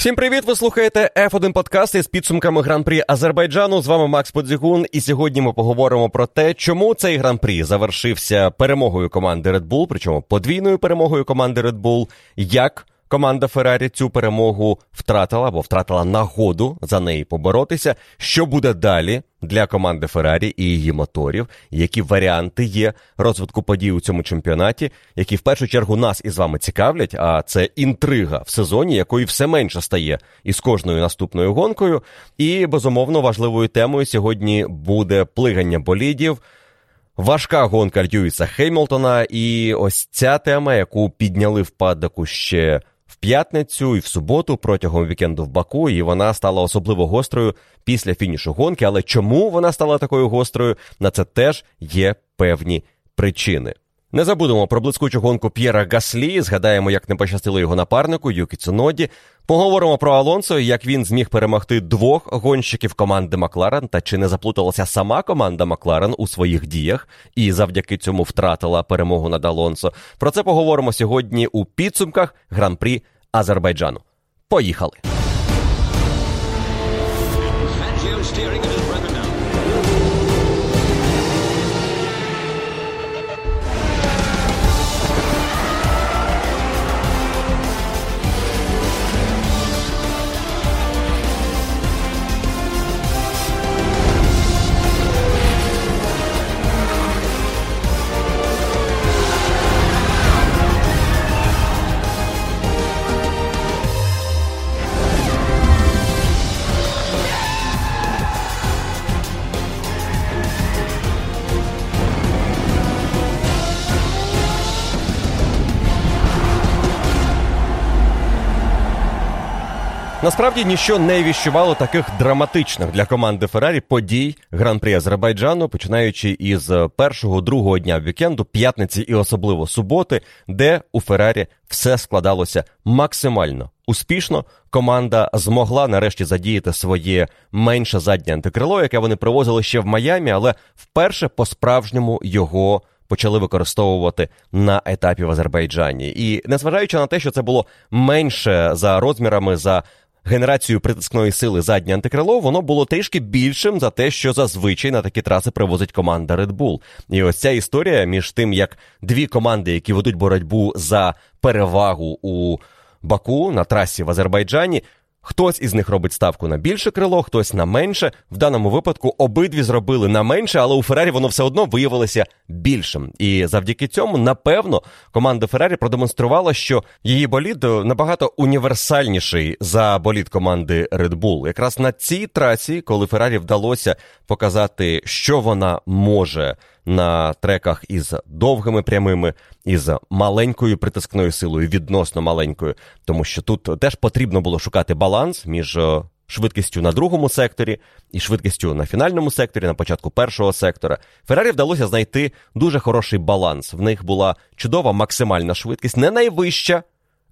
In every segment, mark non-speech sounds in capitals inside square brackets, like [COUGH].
Всім привіт! Ви слухаєте F1 подкаст із підсумками гран-прі Азербайджану. З вами Макс Подзігун. І сьогодні ми поговоримо про те, чому цей гран-прі завершився перемогою команди Red Bull, причому подвійною перемогою команди Red Bull, як команда Феррарі цю перемогу втратила або втратила нагоду за неї поборотися. Що буде далі для команди Феррарі і її моторів? Які варіанти є розвитку подій у цьому чемпіонаті, які в першу чергу нас із вами цікавлять? А це інтрига в сезоні, якої все менше стає із кожною наступною гонкою. І безумовно важливою темою сьогодні буде плигання болідів. Важка гонка Льюіса Хеймлтона, і ось ця тема, яку підняли в падоку ще п'ятницю і в суботу протягом вікенду в Баку, і вона стала особливо гострою після фінішу гонки. Але чому вона стала такою гострою? На це теж є певні причини. Не забудемо про блискучу гонку П'єра Гаслі. Згадаємо, як не пощастило його напарнику Юкі Цуноді. Поговоримо про Алонсо, як він зміг перемогти двох гонщиків команди Макларен, та чи не заплуталася сама команда Макларен у своїх діях і завдяки цьому втратила перемогу над Алонсо. Про це поговоримо сьогодні у підсумках гран-прі Азербайджану. Поїхали! Насправді ніщо не віщувало таких драматичних для команди Феррарі подій гран-прі Азербайджану, починаючи із першого другого дня вікенду, п'ятниці і особливо суботи, де у Феррарі все складалося максимально успішно. Команда змогла нарешті задіяти своє менше заднє антикрило, яке вони привозили ще в Майамі, але вперше по-справжньому його почали використовувати на етапі в Азербайджані. І незважаючи на те, що це було менше за розмірами за генерацію притискної сили заднє антикрило, воно було трішки більшим за те, що зазвичай на такі траси привозить команда Red Bull. І ось ця історія між тим, як дві команди, які ведуть боротьбу за перевагу у Баку на трасі в Азербайджані, Хтось із них робить ставку на більше крило, хтось на менше. В даному випадку обидві зробили на менше, але у Феррарі воно все одно виявилося більшим. І завдяки цьому, напевно, команда Феррарі продемонструвала, що її болід набагато універсальніший за болід команди Red Bull. Якраз на цій трасі, коли Феррарі вдалося показати, що вона може на треках із довгими прямими, із маленькою притискною силою, відносно маленькою, тому що тут теж потрібно було шукати баланс між е, швидкістю на другому секторі і швидкістю на фінальному секторі, на початку першого сектора. Феррарі вдалося знайти дуже хороший баланс. В них була чудова максимальна швидкість, не найвища,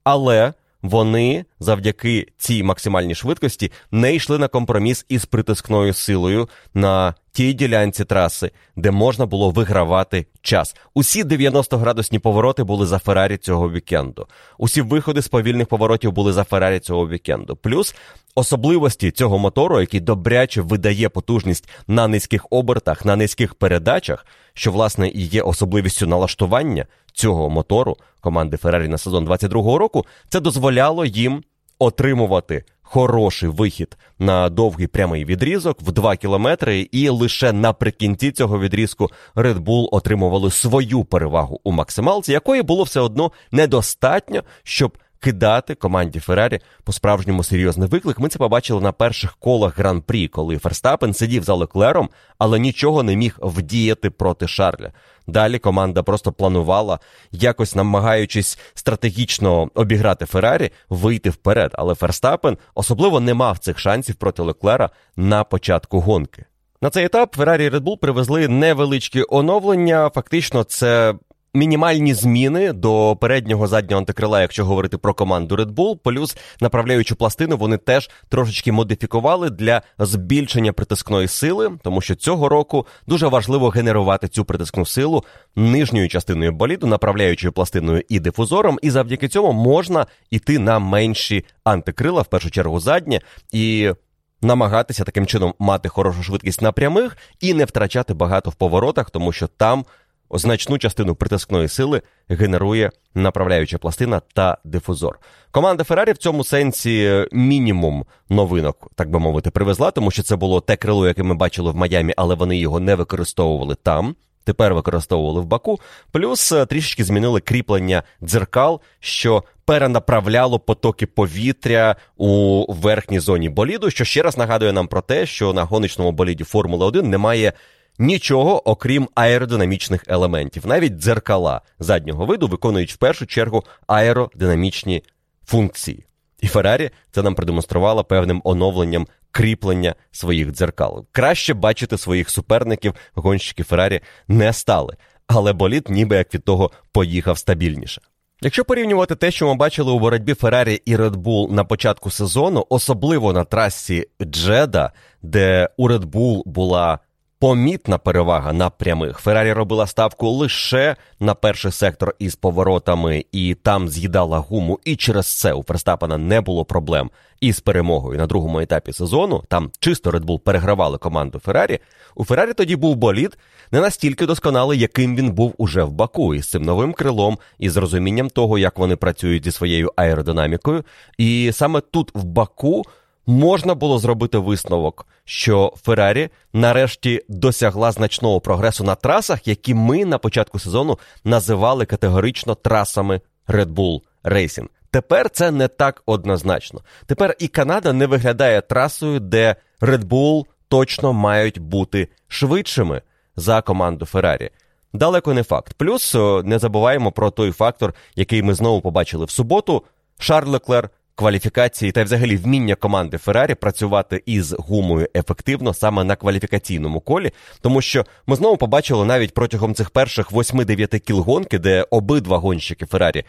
але вони завдяки цій максимальній швидкості не йшли на компроміс із притискною силою на тій ділянці траси, де можна було вигравати час. Усі 90-градусні повороти були за Феррарі цього вікенду. Усі виходи з повільних поворотів були за Феррарі цього вікенду. Плюс особливості цього мотору, який добряче видає потужність на низьких обертах, на низьких передачах, що власне і є особливістю налаштування цього мотору команди Феррарі на сезон 22-го року, це дозволяло їм отримувати хороший вихід на довгий прямий відрізок в 2 кілометри, і лише наприкінці цього відрізку Red Bull отримували свою перевагу у максималці, якої було все одно недостатньо, щоб кидати команді Феррарі по справжньому серйозний виклик. Ми це побачили на перших колах гран-прі, коли Ферстапен сидів за Леклером, але нічого не міг вдіяти проти Шарля. Далі команда просто планувала, якось намагаючись стратегічно обіграти Феррарі, вийти вперед. Але Ферстапен особливо не мав цих шансів проти Леклера на початку гонки. На цей етап Феррарі Bull привезли невеличкі оновлення. Фактично, це мінімальні зміни до переднього заднього антикрила, якщо говорити про команду Red Bull, плюс направляючу пластину вони теж трошечки модифікували для збільшення притискної сили, тому що цього року дуже важливо генерувати цю притискну силу нижньою частиною боліду, направляючою пластиною і дифузором, і завдяки цьому можна йти на менші антикрила, в першу чергу заднє, і намагатися таким чином мати хорошу швидкість на прямих і не втрачати багато в поворотах, тому що там значну частину притискної сили генерує направляюча пластина та дифузор. Команда Феррарі в цьому сенсі мінімум новинок, так би мовити, привезла, тому що це було те крило, яке ми бачили в Майамі, але вони його не використовували там. Тепер використовували в Баку, плюс е, трішечки змінили кріплення дзеркал, що перенаправляло потоки повітря у верхній зоні боліду, що ще раз нагадує нам про те, що на гоночному боліді Формули 1 немає нічого, окрім аеродинамічних елементів. Навіть дзеркала заднього виду виконують в першу чергу аеродинамічні функції. І Феррарі це нам продемонструвало певним оновленням кріплення своїх дзеркал. Краще бачити своїх суперників, гонщики Феррарі не стали, але боліт ніби як від того поїхав стабільніше. Якщо порівнювати те, що ми бачили у боротьбі Феррарі і Red Bull на початку сезону, особливо на трасі Джеда, де у Red Bull була помітна перевага на прямих. Феррарі робила ставку лише на перший сектор із поворотами, і там з'їдала гуму. І через це у Ферстапена не було проблем із перемогою на другому етапі сезону. Там чисто Red Bull перегравали команду Феррарі. У Феррарі тоді був болід не настільки досконалий, яким він був уже в Баку, із цим новим крилом і з розумінням того, як вони працюють зі своєю аеродинамікою. І саме тут в Баку можна було зробити висновок, що Феррарі нарешті досягла значного прогресу на трасах, які ми на початку сезону називали категорично трасами Red Bull Racing. Тепер це не так однозначно. Тепер і Канада не виглядає трасою, де Red Bull точно мають бути швидшими за команду Феррарі. Далеко не факт. Плюс не забуваємо про той фактор, який ми знову побачили в суботу. Шарль Леклер кваліфікації та взагалі вміння команди Феррарі працювати із гумою ефективно саме на кваліфікаційному колі, тому що ми знову побачили навіть протягом цих перших 8-9 кіл гонки, де обидва гонщики Феррарі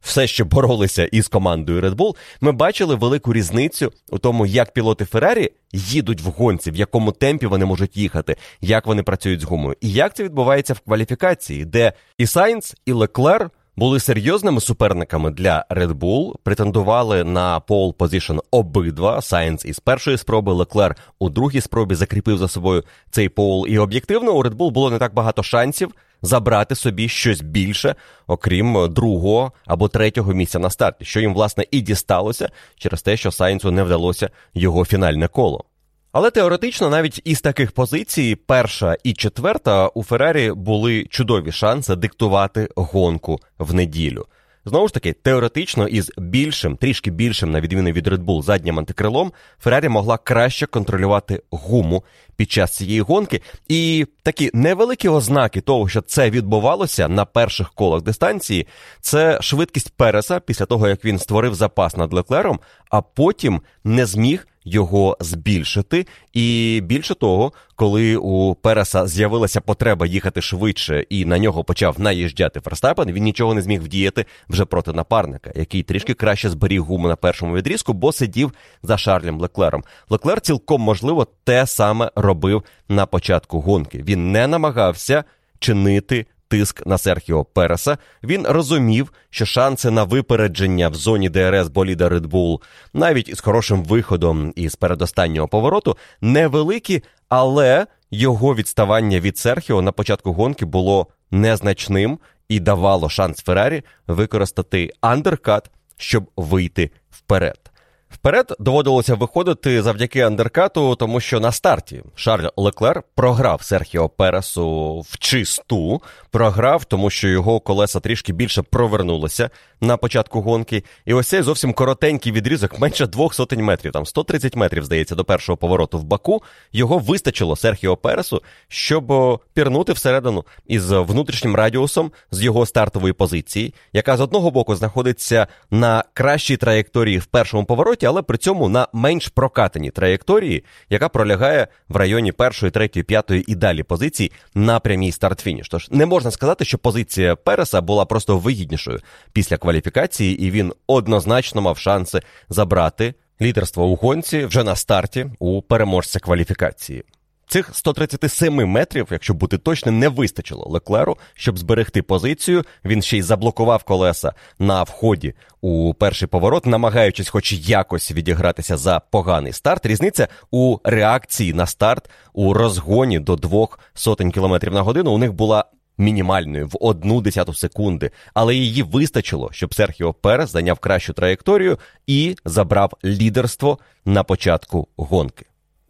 все ще боролися із командою Red Bull, ми бачили велику різницю у тому, як пілоти Феррарі їдуть в гонці, в якому темпі вони можуть їхати, як вони працюють з гумою, і як це відбувається в кваліфікації, де і Сайнс, і Леклер були серйозними суперниками для Red Bull, претендували на pole position обидва. Сайнс із першої спроби, Леклер у другій спробі закріпив за собою цей pole. І об'єктивно у Red Bull було не так багато шансів забрати собі щось більше, окрім другого або третього місця на старті, що їм власне і дісталося через те, що Сайнсу не вдалося його фінальне коло. Але теоретично, навіть із таких позицій, перша і четверта у Феррарі були чудові шанси диктувати гонку в неділю. Знову ж таки, теоретично, із більшим, трішки більшим, на відміну від Red Bull, заднім антикрилом, Феррарі могла краще контролювати гуму під час цієї гонки. І такі невеликі ознаки того, що це відбувалося на перших колах дистанції, це швидкість Переса після того, як він створив запас над Леклером, а потім не зміг його збільшити. І більше того, коли у Переса з'явилася потреба їхати швидше і на нього почав наїжджати Ферстапен, він нічого не зміг вдіяти вже проти напарника, який трішки краще зберіг гуму на першому відрізку, бо сидів за Шарлем Леклером. Леклер цілком можливо те саме робив на початку гонки. Він не намагався чинити тиск на Серхіо Переса. Він розумів, що шанси на випередження в зоні ДРС боліда Red Bull, навіть із хорошим виходом із передостаннього повороту, невеликі, але його відставання від Серхіо на початку гонки було незначним і давало шанс Феррарі використати андеркат, щоб вийти вперед. Вперед доводилося виходити завдяки андеркату, тому що на старті Шарль Леклер програв Серхіо Пересу в чисту, програв, тому що його колеса трішки більше провернулися на початку гонки. І ось цей зовсім коротенький відрізок, менше двох сотень метрів, там 130 метрів, здається, до першого повороту в Баку. Його вистачило Серхіо Пересу, щоб пірнути всередину із внутрішнім радіусом з його стартової позиції, яка з одного боку знаходиться на кращій траєкторії в першому повороті повороті, але при цьому на менш прокатаній траєкторії, яка пролягає в районі першої, третьої, п'ятої і далі позицій на прямій старт-фініш. Тож не можна сказати, що позиція Переса була просто вигіднішою після кваліфікації, і він однозначно мав шанси забрати лідерство у гонці вже на старті у переможця кваліфікації. Цих 137 метрів, якщо бути точним, не вистачило Леклеру, щоб зберегти позицію. Він ще й заблокував колеса на вході у перший поворот, намагаючись, хоч якось відігратися за поганий старт. Різниця у реакції на старт у розгоні до двох сотень кілометрів на годину у них була. Мінімальною в одну десяту секунди, але її вистачило, щоб Серхіо Перес зайняв кращу траєкторію і забрав лідерство на початку гонки.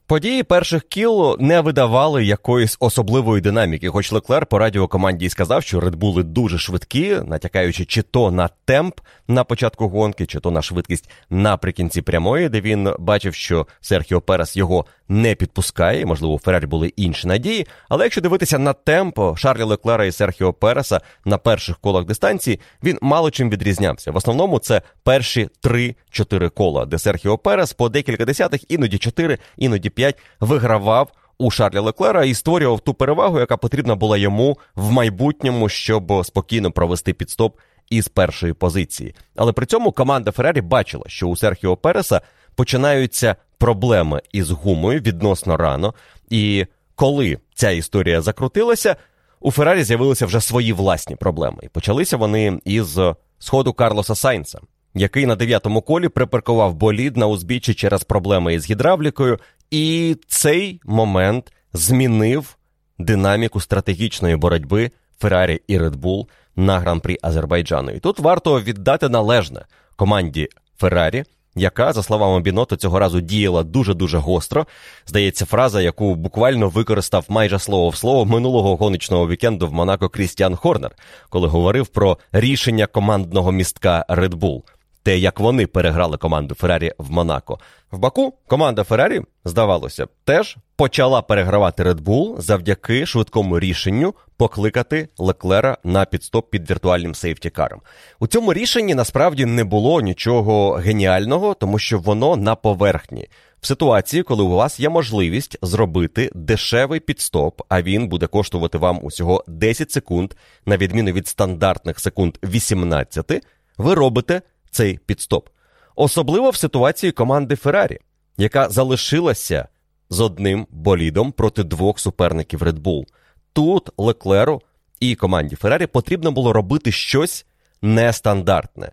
Події перших кіл не видавали якоїсь особливої динаміки, хоч Леклер по радіокоманді і сказав, що редбули дуже швидкі, натякаючи чи то на темп на початку гонки, чи то на швидкість наприкінці прямої, де він бачив, що Серхіо Перес його не підпускає. Можливо, у Феррарі були інші надії. Але якщо дивитися на темпо Шарлі Леклера і Серхіо Переса на перших колах дистанції, він мало чим відрізнявся. В основному це перші 3-4 кола, де Серхіо Перес по декілька десятих, іноді 4, іноді 5 вигравав. У Шарлі Леклера і створював ту перевагу, яка потрібна була йому в майбутньому, щоб спокійно провести підстоп із першої позиції. Але при цьому команда Феррарі бачила, що у Серхіо Переса починаються проблеми із гумою відносно рано. І коли ця історія закрутилася, у Феррарі з'явилися вже свої власні проблеми. І почалися вони із сходу Карлоса Сайнса, який на дев'ятому колі припаркував болід на узбіччі через проблеми із гідравлікою, і цей момент змінив динаміку стратегічної боротьби Феррарі і Red на гран-прі Азербайджану. І тут варто віддати належне команді Феррарі, яка, за словами Біното, цього разу діяла дуже-дуже гостро. Здається, фраза, яку буквально використав майже слово в слово минулого гоночного вікенду в Монако Крістіан Хорнер, коли говорив про рішення командного містка Red Bull – те, як вони переграли команду Феррарі в Монако. В Баку команда Феррарі, здавалося, теж почала перегравати Red Bull завдяки швидкому рішенню покликати Леклера на підстоп під віртуальним сейфтікаром. У цьому рішенні насправді не було нічого геніального, тому що воно на поверхні. В ситуації, коли у вас є можливість зробити дешевий підстоп, а він буде коштувати вам усього 10 секунд, на відміну від стандартних секунд 18, ви робите цей підстоп. Особливо в ситуації команди Феррарі, яка залишилася з одним болідом проти двох суперників Red Bull. Тут Леклеру і команді Феррарі потрібно було робити щось нестандартне.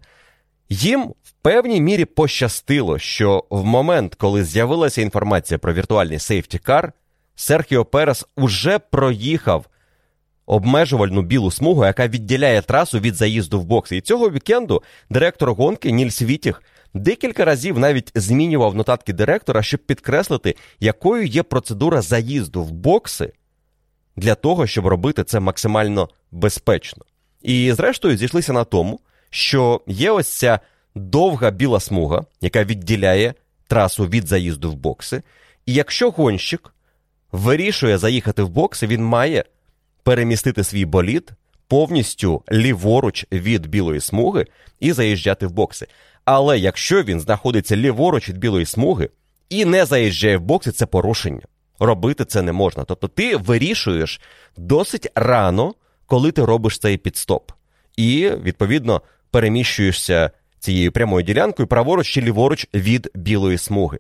Їм в певній мірі пощастило, що в момент, коли з'явилася інформація про віртуальний сейфті-кар, Серхіо Перес уже проїхав обмежувальну білу смугу, яка відділяє трасу від заїзду в бокси. І цього вікенду директор гонки Нільс Вітіх декілька разів навіть змінював нотатки директора, щоб підкреслити, якою є процедура заїзду в бокси для того, щоб робити це максимально безпечно. І, зрештою, зійшлися на тому, що є ось ця довга біла смуга, яка відділяє трасу від заїзду в бокси. І якщо гонщик вирішує заїхати в бокси, він має перемістити свій болід повністю ліворуч від білої смуги і заїжджати в бокси. Але якщо він знаходиться ліворуч від білої смуги і не заїжджає в бокси, це порушення. Робити це не можна. Тобто ти вирішуєш досить рано, коли ти робиш цей підстоп. І, відповідно, переміщуєшся цією прямою ділянкою праворуч чи ліворуч від білої смуги.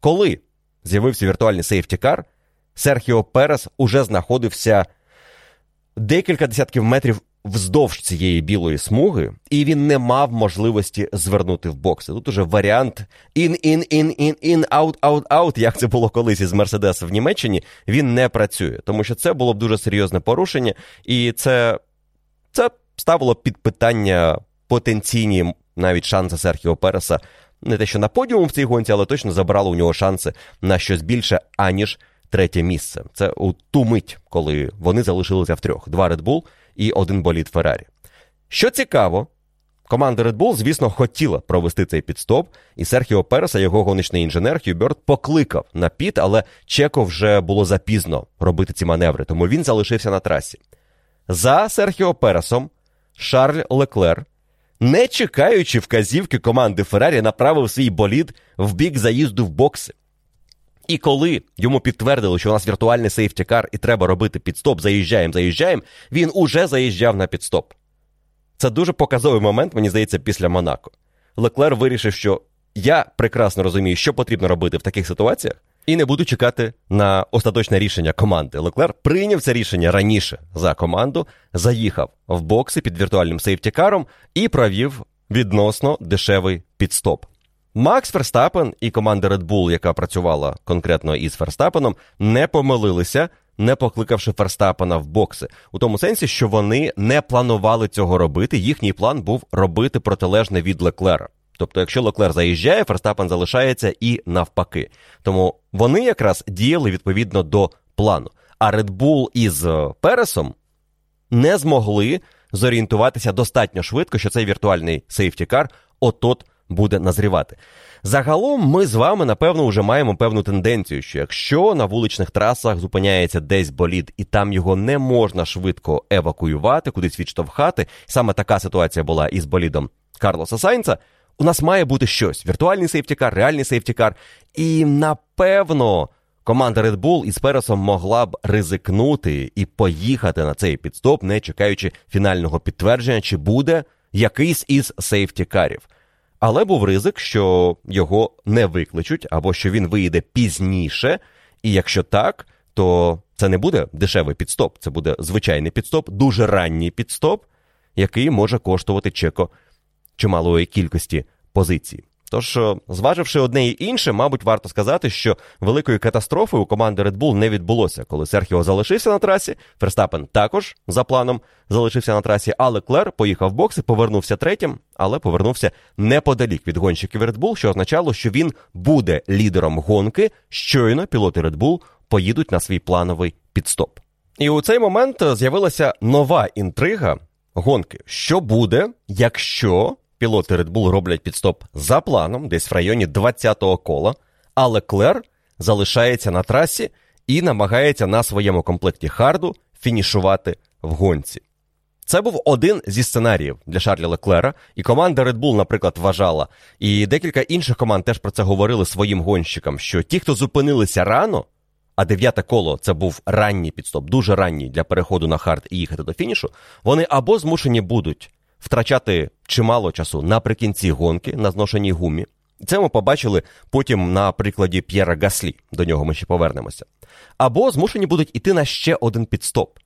Коли з'явився віртуальний сейфтікар, Серхіо Перес уже знаходився декілька десятків метрів вздовж цієї білої смуги, і він не мав можливості звернути в бокси. Тут уже варіант in-in-in-in-in, out-out-out, як це було колись із Мерседес в Німеччині, він не працює, тому що це було б дуже серйозне порушення, і це, це ставило під питання потенційні навіть шанси Серхіо Переса. Не те, що на подіум в цій гонці, але точно забрало у нього шанси на щось більше, аніж третє місце. Це у ту мить, коли вони залишилися в трьох: два Red Bull і один болід Феррарі. Що цікаво, команда Red Bull, звісно, хотіла провести цей підстоп, і Серхіо Переса, його гоночний інженер Хьюберт, покликав на піт, але Чеко вже було запізно робити ці маневри, тому він залишився на трасі. За Серхіо Пересом Шарль Леклер не чекаючи вказівки команди Феррарі, направив свій болід в бік заїзду в бокси. І коли йому підтвердили, що у нас віртуальний сейфтікар і треба робити підстоп, заїжджаємо, заїжджаємо, він уже заїжджав на підстоп. Це дуже показовий момент, мені здається, після Монако. Леклер вирішив, що я прекрасно розумію, що потрібно робити в таких ситуаціях, і не буду чекати на остаточне рішення команди. Леклер прийняв це рішення раніше за команду, заїхав в бокси під віртуальним сейфтікаром і провів відносно дешевий підстоп. Макс Ферстапен і команда Red Bull, яка працювала конкретно із Ферстапеном, не помилилися, не покликавши Ферстапена в бокси, у тому сенсі, що вони не планували цього робити. Їхній план був робити протилежне від Леклера. Тобто, якщо Леклер заїжджає, Ферстапен залишається і навпаки. Тому вони якраз діяли відповідно до плану. А Red Bull із Пересом не змогли зорієнтуватися достатньо швидко, що цей віртуальний сейфтікар от-от буде назрівати. Загалом, ми з вами, напевно, вже маємо певну тенденцію, що якщо на вуличних трасах зупиняється десь болід, і там його не можна швидко евакуювати, кудись відштовхати, саме така ситуація була із болідом Карлоса Сайнца, у нас має бути щось: віртуальний сейфтікар, реальний сейфтікар. І напевно. Команда Red Bull із Пересом могла б ризикнути і поїхати на цей підстоп, не чекаючи фінального підтвердження, чи буде якийсь із сейфтікарів. Але був ризик, що його не викличуть, або що він виїде пізніше. І якщо так, то це не буде дешевий підстоп, це буде звичайний підстоп, дуже ранній підстоп, який може коштувати чеко чималої кількості позицій. Тож, е, зваживши одне і інше, мабуть, варто сказати, що великої катастрофи у команди Red Bull не відбулося, коли Серхіо залишився на трасі. Ферстапен також за планом залишився на трасі, а Леклер поїхав в бокси, повернувся третім, але повернувся неподалік від гонщиків Red Bull, що означало, що він буде лідером гонки. Щойно пілоти Red Bull поїдуть на свій плановий підстоп. І у цей момент з'явилася нова інтрига гонки. Що буде, якщо пілоти Red Bull роблять піт-стоп за планом, десь в районі 20-го кола, а Леклер залишається на трасі і намагається на своєму комплекті харду фінішувати в гонці. Це був один зі сценаріїв для Шарля Леклера, і команда Red Bull, наприклад, вважала, і декілька інших команд теж про це говорили своїм гонщикам, що ті, хто зупинилися рано, а дев'яте коло це був ранній піт-стоп, дуже ранній для переходу на хард і їхати до фінішу, вони або змушені будуть втрачати чимало часу наприкінці гонки на зношеній гумі. Це ми побачили потім на прикладі П'єра Гаслі, до нього ми ще повернемося. Або змушені будуть іти на ще один підстоп.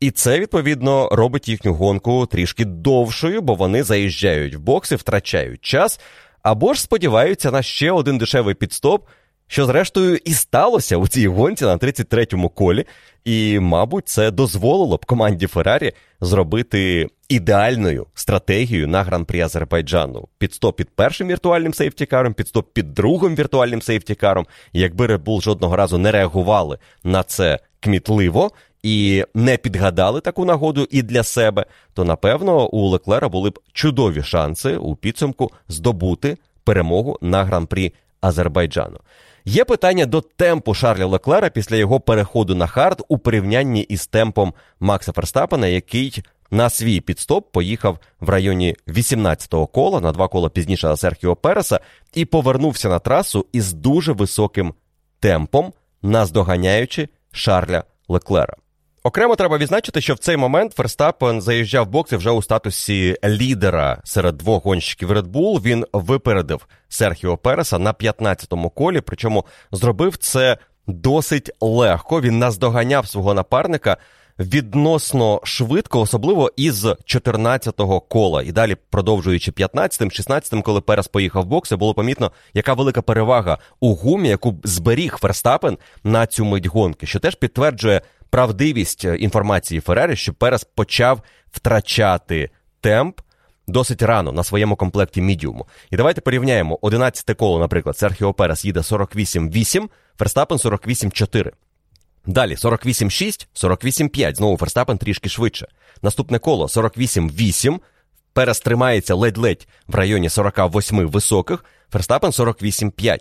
І це, відповідно, робить їхню гонку трішки довшою, бо вони заїжджають в бокси, втрачають час, або ж сподіваються на ще один дешевий підстоп, що, зрештою, і сталося у цій гонці на 33-му колі. І, мабуть, це дозволило б команді Феррарі зробити ідеальною стратегію на гран-прі Азербайджану. Підстоп під першим віртуальним сейфтікаром, підстоп під другим віртуальним сейфтікаром. Якби Red Bull жодного разу не реагували на це кмітливо і не підгадали таку нагоду і для себе, то напевно у Леклера були б чудові шанси у підсумку здобути перемогу на гран-прі Азербайджану. Є питання до темпу Шарля Леклера після його переходу на хард у порівнянні із темпом Макса Ферстапена, який на свій піт-стоп поїхав в районі 18-го кола на два кола пізніше Серхіо Переса і повернувся на трасу із дуже високим темпом, наздоганяючи Шарля Леклера. Окремо треба відзначити, що в цей момент Ферстапен заїжджав в бокси вже у статусі лідера серед двох гонщиків Red Bull. Він випередив Серхіо Переса на 15-му колі, причому зробив це досить легко. Він наздоганяв свого напарника відносно швидко, особливо із 14-го кола. І далі, продовжуючи 15-м, 16-м, коли Перес поїхав в бокси, було помітно, яка велика перевага у гумі, яку зберіг Ферстапен на цю мить гонки, що теж підтверджує правдивість е, інформації Феррері, що Перес почав втрачати темп. Досить рано на своєму комплекті мідіуму. І давайте порівняємо 11 коло, наприклад, Серхіо Перес їде 48-8, Ферстапен 48-4. Далі 48-6, 48-5. Знову Ферстапен трішки швидше. Наступне коло 48-8. Перес тримається ледь-ледь в районі 48 високих. Ферстапен 48-5.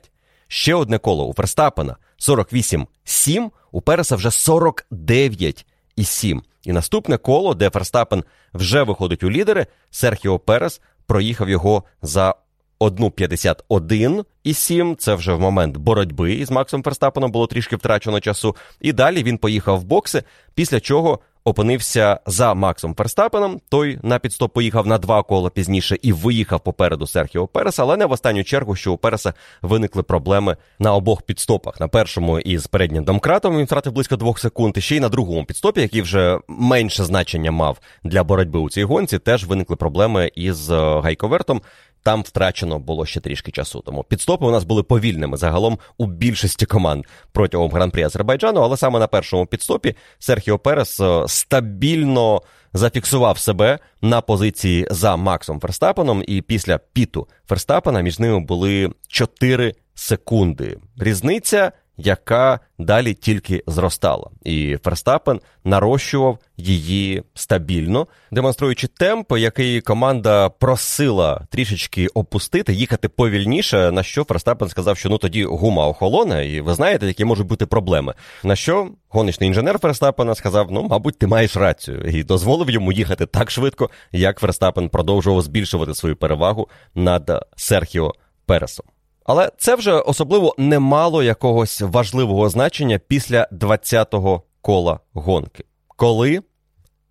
Ще одне коло у Ферстапена 48-7, у Переса вже 49,5. і 7. І наступне коло, де Ферстапен вже виходить у лідери, Серхіо Перес проїхав його за 1.51 і 7. Це вже в момент боротьби із Максом Ферстапеном було трішки втрачено часу. І далі він поїхав в бокси, після чого опинився за Максом Ферстапеном. Той на підстоп поїхав на два кола пізніше і виїхав попереду Серхіо Переса, але не в останню чергу, що у Переса виникли проблеми на обох підстопах. На першому із переднім домкратом він втратив близько двох секунд. І ще й на другому підстопі, який вже менше значення мав для боротьби у цій гонці, теж виникли проблеми із е, гайковертом. Там втрачено було ще трішки часу. Тому підстопи у нас були повільними загалом у більшості команд протягом гран-прі Азербайджану, але саме на першому підстопі Серхіо Перес е, стабільно зафіксував себе на позиції за Максом Ферстапеном, і після піту Ферстапена між ними були 4 секунди. Різниця яка далі тільки зростала, і Ферстапен нарощував її стабільно, демонструючи темп, який команда просила трішечки опустити, їхати повільніше. На що Ферстапен сказав, що ну тоді гума охолоне, і ви знаєте, які можуть бути проблеми. На що гоночний інженер Ферстапена сказав: Ну, мабуть, ти маєш рацію, і дозволив йому їхати так швидко, як Ферстапен продовжував збільшувати свою перевагу над Серхіо Пересом. Але це вже особливо не мало якогось важливого значення після 20-го кола гонки, коли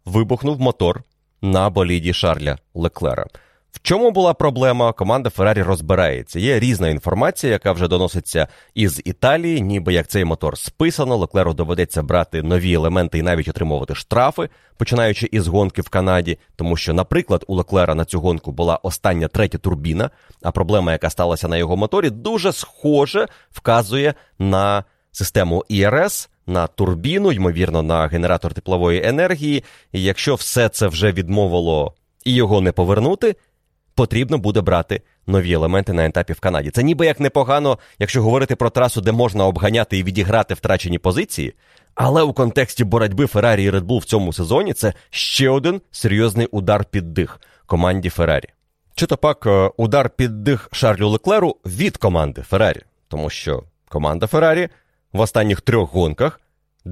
вибухнув мотор на боліді Шарля Леклера. В чому була проблема? Команда Феррарі розбирається. Є різна інформація, яка вже доноситься із Італії, ніби як цей мотор списано. Леклеру доведеться брати нові елементи і навіть отримувати штрафи, починаючи із гонки в Канаді. Тому що, наприклад, у Леклера на цю гонку була остання третя турбіна, а проблема, яка сталася на його моторі, дуже схоже вказує на систему ІРС. На турбіну, ймовірно, на генератор теплової енергії. І якщо все це вже відмовило і його не повернути, потрібно буде брати нові елементи на етапі в Канаді. Це ніби як непогано, якщо говорити про трасу, де можна обганяти і відіграти втрачені позиції. Але у контексті боротьби Феррарі і Red в цьому сезоні це ще один серйозний удар під дих команді Феррарі. Чи то пак е, удар під дих Шарлю Леклеру від команди Феррарі, тому що команда Феррарі в останніх трьох гонках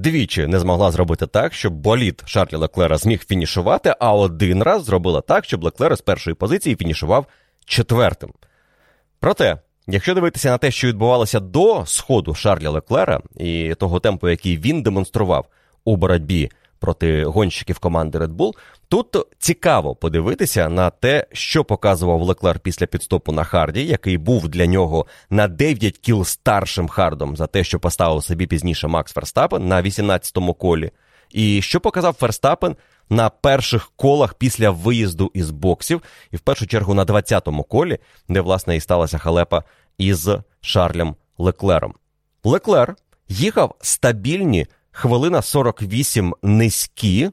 двічі не змогла зробити так, щоб боліт Шарлі Леклера зміг фінішувати, а один раз зробила так, щоб Леклер з першої позиції фінішував четвертим. Проте, якщо дивитися на те, що відбувалося до сходу Шарля Леклера і того темпу, який він демонстрував у боротьбі проти гонщиків команди Red Bull, тут цікаво подивитися на те, що показував Леклер після підстопу на Харді, який був для нього на 9 кіл старшим хардом за те, що поставив собі пізніше Макс Ферстапен на 18-му колі. І що показав Ферстапен на перших колах після виїзду із боксів, і в першу чергу на 20-му колі, де, власне, і сталася халепа із Шарлем Леклером. Леклер їхав стабільні хвилина 48 низькі,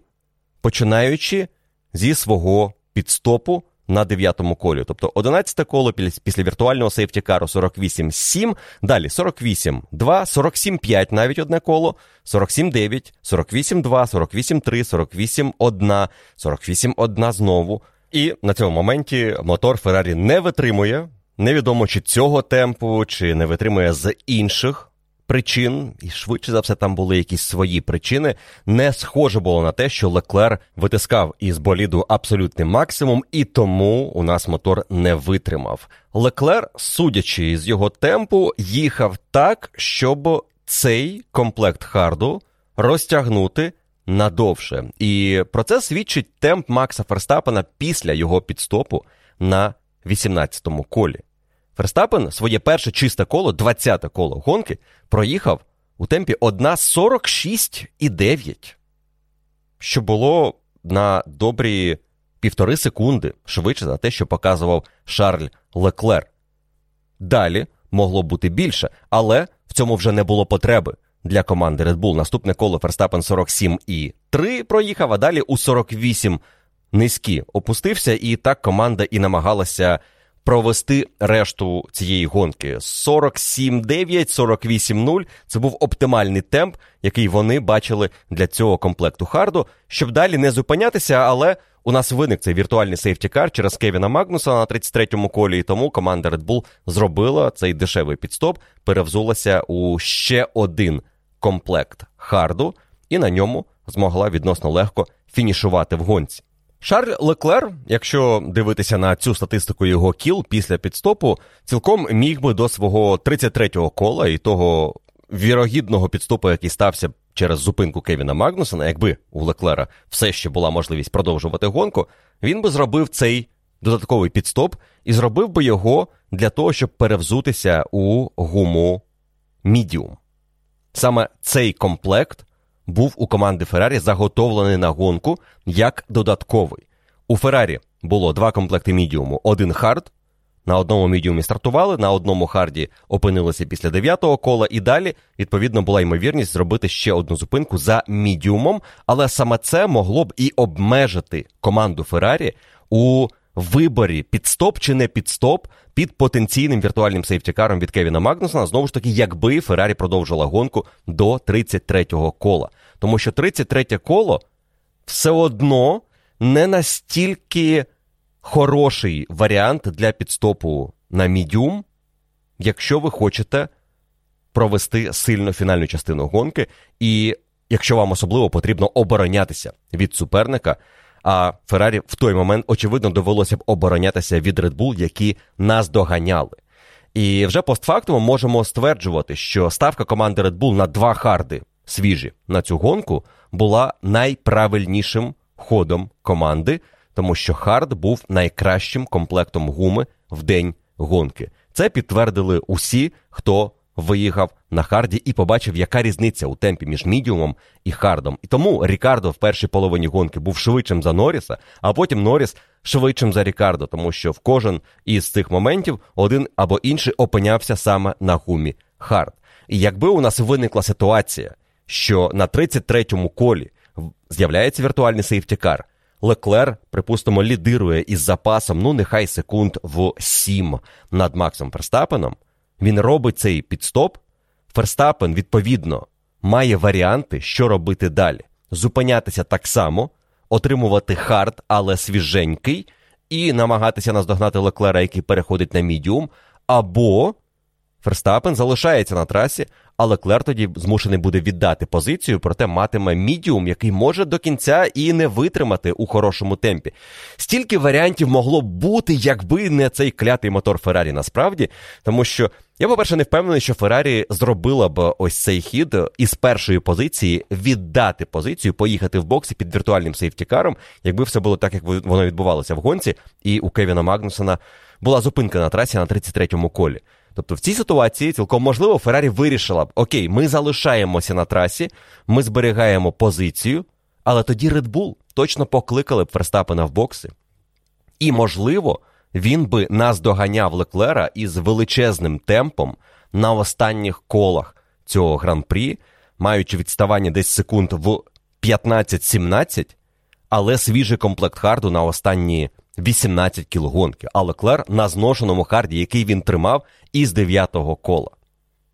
починаючи зі свого підстопу на 9-му колі. Тобто 11 коло після віртуального сейфтікару 48-7, далі 48-2, 47-5 навіть одне коло, 47-9, 48-2, 48-3, 48-1, 48-1 знову. І на цьому моменті мотор Феррарі не витримує. Невідомо чи цього темпу, чи не витримує з інших причин, і швидше за все там були якісь свої причини. Не схоже було на те, що Леклер витискав із боліду абсолютний максимум, і тому у нас мотор не витримав. Леклер, судячи з його темпу, їхав так, щоб цей комплект харду розтягнути надовше. І про це свідчить темп Макса Ферстапена після його підстопу на 18-му колі. Ферстапен своє перше чисте коло, 20-те коло гонки, проїхав у темпі 1.46,9, що було на добрі півтори секунди швидше за те, що показував Шарль Леклер. Далі могло бути більше, але в цьому вже не було потреби для команди Red Bull. Наступне коло Ферстапен 47,3 проїхав, а далі у 48 низькі опустився, і так команда і намагалася провести решту цієї гонки. 47-9, 48-0 це був оптимальний темп, який вони бачили для цього комплекту харду, щоб далі не зупинятися, але. У нас виник цей віртуальний сейфтікар через Кевіна Магнуса на 33-му колі, і тому команда Red Bull зробила цей дешевий підстоп, перевзулася у ще один комплект харду, і на ньому змогла відносно легко фінішувати в гонці. Шарль Леклер, якщо дивитися на цю статистику його кіл після підстопу, цілком міг би до свого 33-го кола і того вірогідного підстопу, який стався через зупинку Кевіна Магнусона, якби у Леклера все ще була можливість продовжувати гонку, він би зробив цей додатковий підстоп і зробив би його для того, щоб перевзутися у гуму Мідіум. Саме цей комплект був у команди Феррарі заготовлений на гонку як додатковий. У Феррарі було два комплекти мідіуму: один хард. На одному мідіумі стартували, на одному харді опинилися після дев'ятого кола, і далі, відповідно, була ймовірність зробити ще одну зупинку за мідіумом, але саме це могло б і обмежити команду Феррарі у виборі підстоп чи не підстоп під потенційним віртуальним сейфтікаром від Кевіна Магнусона, знову ж таки, якби Феррарі продовжила гонку до 33-го кола. Тому що 33-те коло все одно не настільки хороший варіант для підстопу на мідіум, якщо ви хочете провести сильно фінальну частину гонки, і якщо вам особливо потрібно оборонятися від суперника. А Феррарі в той момент, очевидно, довелося б оборонятися від Red Bull, які наздоганяли. І вже постфактум можемо стверджувати, що ставка команди Red Bull на два харди свіжі на цю гонку була найправильнішим ходом команди, тому що хард був найкращим комплектом гуми в день гонки. Це підтвердили усі, хто виїхав на харді і побачив, яка різниця у темпі між мідіумом і хардом. І тому Рікардо в першій половині гонки був швидшим за Норріса, а потім Норріс швидшим за Рікардо, тому що в кожен із цих моментів один або інший опинявся саме на гумі хард. І якби у нас виникла ситуація, що на 33-му колі з'являється віртуальний safety car, Леклер, припустимо, лідирує із запасом, ну нехай секунд в 7 над Максом Ферстапеном, він робить цей піт-стоп. Ферстапен, відповідно, має варіанти, що робити далі: зупинятися так само, отримувати хард, але свіженький, і намагатися наздогнати Леклера, який переходить на мідіум, або Ферстапен залишається на трасі, а Леклер тоді змушений буде віддати позицію, проте матиме мідіум, який може до кінця і не витримати у хорошому темпі. Стільки варіантів могло б бути, якби не цей клятий мотор Феррарі насправді, тому що я, по-перше, не впевнений, що Феррарі зробила б ось цей хід із першої позиції віддати позицію, поїхати в боксі під віртуальним сейфтікаром, якби все було так, як воно відбувалося в гонці, і у Кевіна Магнусона була зупинка на трасі на 33-му колі. Тобто в цій ситуації цілком можливо Феррарі вирішила б: Окей, ми залишаємося на трасі, ми зберігаємо позицію, але тоді Red Bull точно покликали б Ферстапена в бокси. І, можливо, він би нас доганяв Леклера із величезним темпом на останніх колах цього гран-прі, маючи відставання десь секунд в 15-17, але свіжий комплект харду на останні 18 кіл а Леклер на зношеному харді, який він тримав із 9-го кола.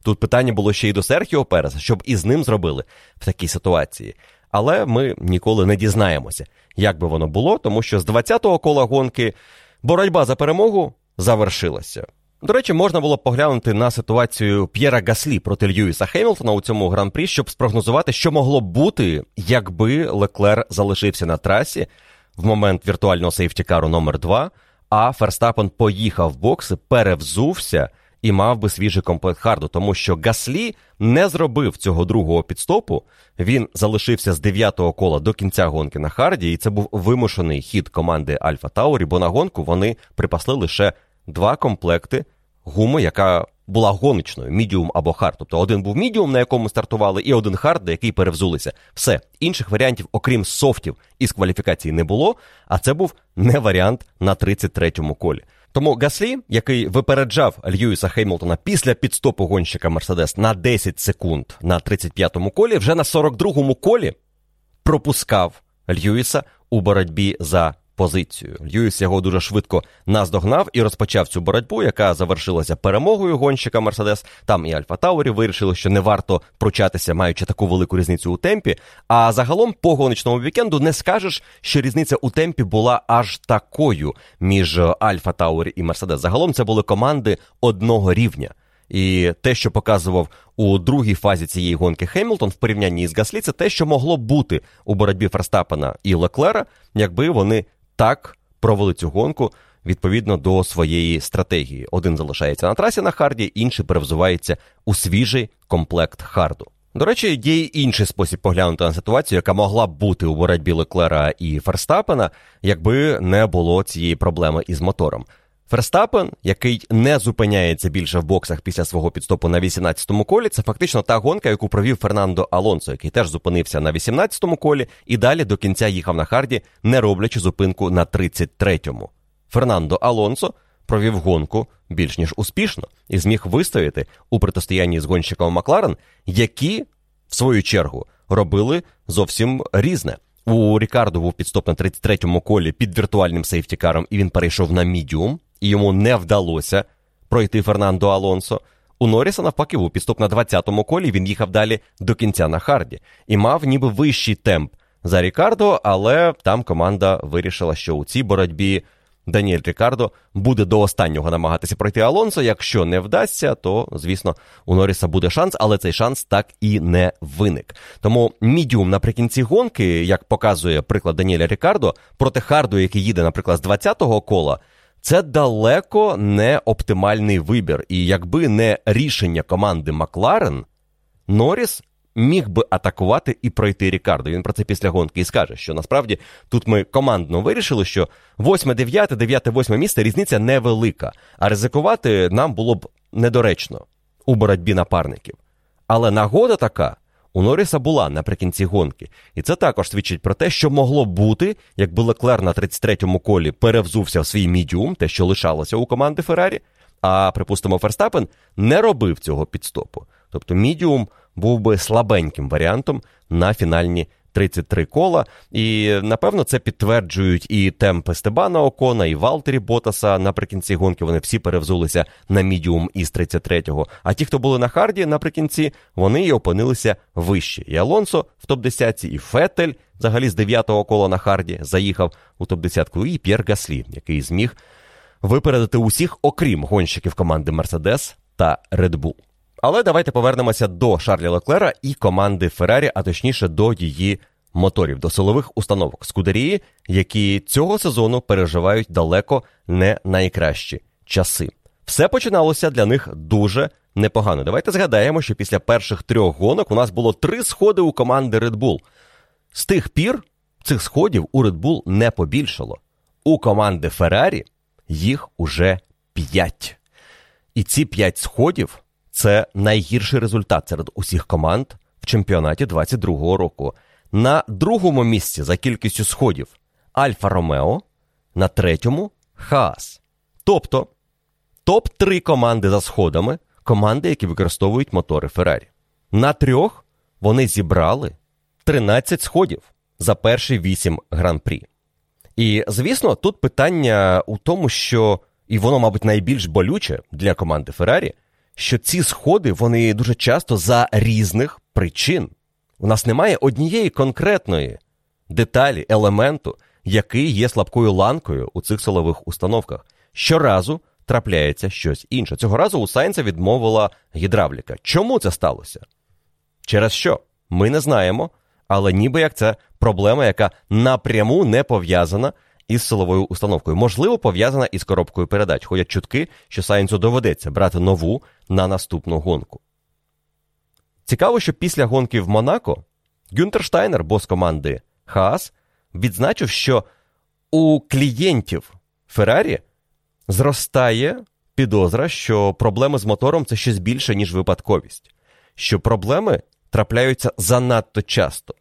Тут питання було ще й до Серхіо Переса, щоб і з ним зробили в такій ситуації. Але ми ніколи не дізнаємося, як би воно було, тому що з 20-го кола гонки боротьба за перемогу завершилася. До речі, можна було поглянути на ситуацію П'єра Гаслі проти Льюіса Хемілтона у цьому гран-прі, щоб спрогнозувати, що могло б бути, якби Леклер залишився на трасі в момент віртуального сейфтікару номер 2 а Ферстапен поїхав в бокси, перевзувся і мав би свіжий комплект харду, тому що Гаслі не зробив цього другого підстопу. Він залишився з дев'ятого кола до кінця гонки на харді, і це був вимушений хід команди Альфа Таурі, бо на гонку вони припасли лише два комплекти гуми, яка була гоночною, мідіум або хард. Тобто один був мідіум, на якому стартували, і один хард, на який перевзулися. Все інших варіантів, окрім софтів із кваліфікації, не було. А це був не варіант на 33-му колі. Тому Гаслі, який випереджав Льюіса Хеймлтона після підстопу гонщика Мерседес на 10 секунд на 35-му колі, вже на 42-му колі пропускав Льюіса у боротьбі за позицію. Льюіс його дуже швидко наздогнав і розпочав цю боротьбу, яка завершилася перемогою гонщика Мерседес. Там і Альфа Таурі вирішили, що не варто пручатися, маючи таку велику різницю у темпі. А загалом по гоночному вікенду не скажеш, що різниця у темпі була аж такою між Альфа Таурі і Мерседес. Загалом це були команди одного рівня. І те, що показував у другій фазі цієї гонки Хемілтон в порівнянні з Гаслі, це те, що могло бути у боротьбі Ферстапена і Леклера, якби вони так провели цю гонку відповідно до своєї стратегії. Один залишається на трасі на харді, інший перевзувається у свіжий комплект харду. До речі, є й інший спосіб поглянути на ситуацію, яка могла б бути у боротьбі Леклера і Ферстапена, якби не було цієї проблеми із мотором. Ферстапен, який не зупиняється більше в боксах після свого підстопу на 18-му колі, це фактично та гонка, яку провів Фернандо Алонсо, який теж зупинився на 18-му колі і далі до кінця їхав на харді, не роблячи зупинку на 33-му. Фернандо Алонсо провів гонку більш ніж успішно і зміг вистояти у протистоянні з гонщиком Макларен, які, в свою чергу, робили зовсім різне. У Рікардо був підстоп на 33-му колі під віртуальним сейфтікаром, і він перейшов на мідіум, і йому не вдалося пройти Фернандо Алонсо. У Норріса, навпаки, був підстоп на 20-му колі, він їхав далі до кінця на харді і мав ніби вищий темп за Рікардо, але там команда вирішила, що у цій боротьбі Даніель Рікардо буде до останнього намагатися пройти Алонсо. Якщо не вдасться, то звісно у Норріса буде шанс, але цей шанс так і не виник. Тому мідіум наприкінці гонки, як показує приклад Даніеля Рікардо, проти Харду, який їде, наприклад, з 20-го кола. Це далеко не оптимальний вибір. І якби не рішення команди Макларен, Норріс міг би атакувати і пройти Рікардо. Він про це після гонки і скаже, що насправді тут ми командно вирішили, що 8-9, 9-8 місце різниця невелика, а ризикувати нам було б недоречно у боротьбі напарників. Але нагода така. У Норріса була наприкінці гонки, і це також свідчить про те, що могло бути, якби Леклер на 33-му колі перевзувся в свій мідіум, те, що лишалося у команди Феррарі, а припустимо, Ферстапен не робив цього підстопу. Тобто мідіум був би слабеньким варіантом на фінальні 33 кола. І напевно це підтверджують і темп Естебана Окона, і Валтері Ботаса наприкінці гонки. Вони всі перевзулися на мідіум із 33-го. А ті, хто були на харді наприкінці, вони і опинилися вище. І Алонсо в топ-10, і Фетель, взагалі з 9-го кола на харді, заїхав у топ-10, і П'єр Гаслі, який зміг випередити усіх, окрім гонщиків команди Мерседес та Редбул. Але давайте повернемося до Шарлі Леклера і команди Феррарі, а точніше до її моторів, до силових установок Скудерії, які цього сезону переживають далеко не найкращі часи. Все починалося для них дуже непогано. Давайте згадаємо, що після перших трьох гонок у нас було три сходи у команди Red Bull. З тих пір цих сходів у Red Bull не побільшало. У команди Феррарі їх уже п'ять. І ці п'ять сходів це найгірший результат серед усіх команд в чемпіонаті 22-го року. На другому місці за кількістю сходів Альфа Ромео, на третьому Хаас. Тобто топ-3 команди за сходами команди, які використовують мотори Феррарі. На трьох вони зібрали 13 сходів за перші 8 гран-прі. І, звісно, тут питання у тому, що, і воно, мабуть, найбільш болюче для команди Феррарі – що ці сходи вони дуже часто за різних причин. У нас немає однієї конкретної деталі, елементу, який є слабкою ланкою у цих силових установках. Щоразу трапляється щось інше. Цього разу у Сайнса відмовила гідравліка. Чому це сталося? Через що? Ми не знаємо, але ніби як це проблема, яка напряму не пов'язана із силовою установкою. Можливо, пов'язана із коробкою передач. Ходять чутки, що Сайнцу доведеться брати нову на наступну гонку. Цікаво, що після гонки в Монако Гюнтер Штайнер, бос команди Хаас, відзначив, що у клієнтів Феррарі зростає підозра, що проблеми з мотором це щось більше, ніж випадковість, що проблеми трапляються занадто часто.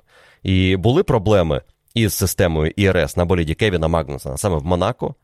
І були проблеми із системою ІРС на боліді Кевіна Магнуса саме в Монако.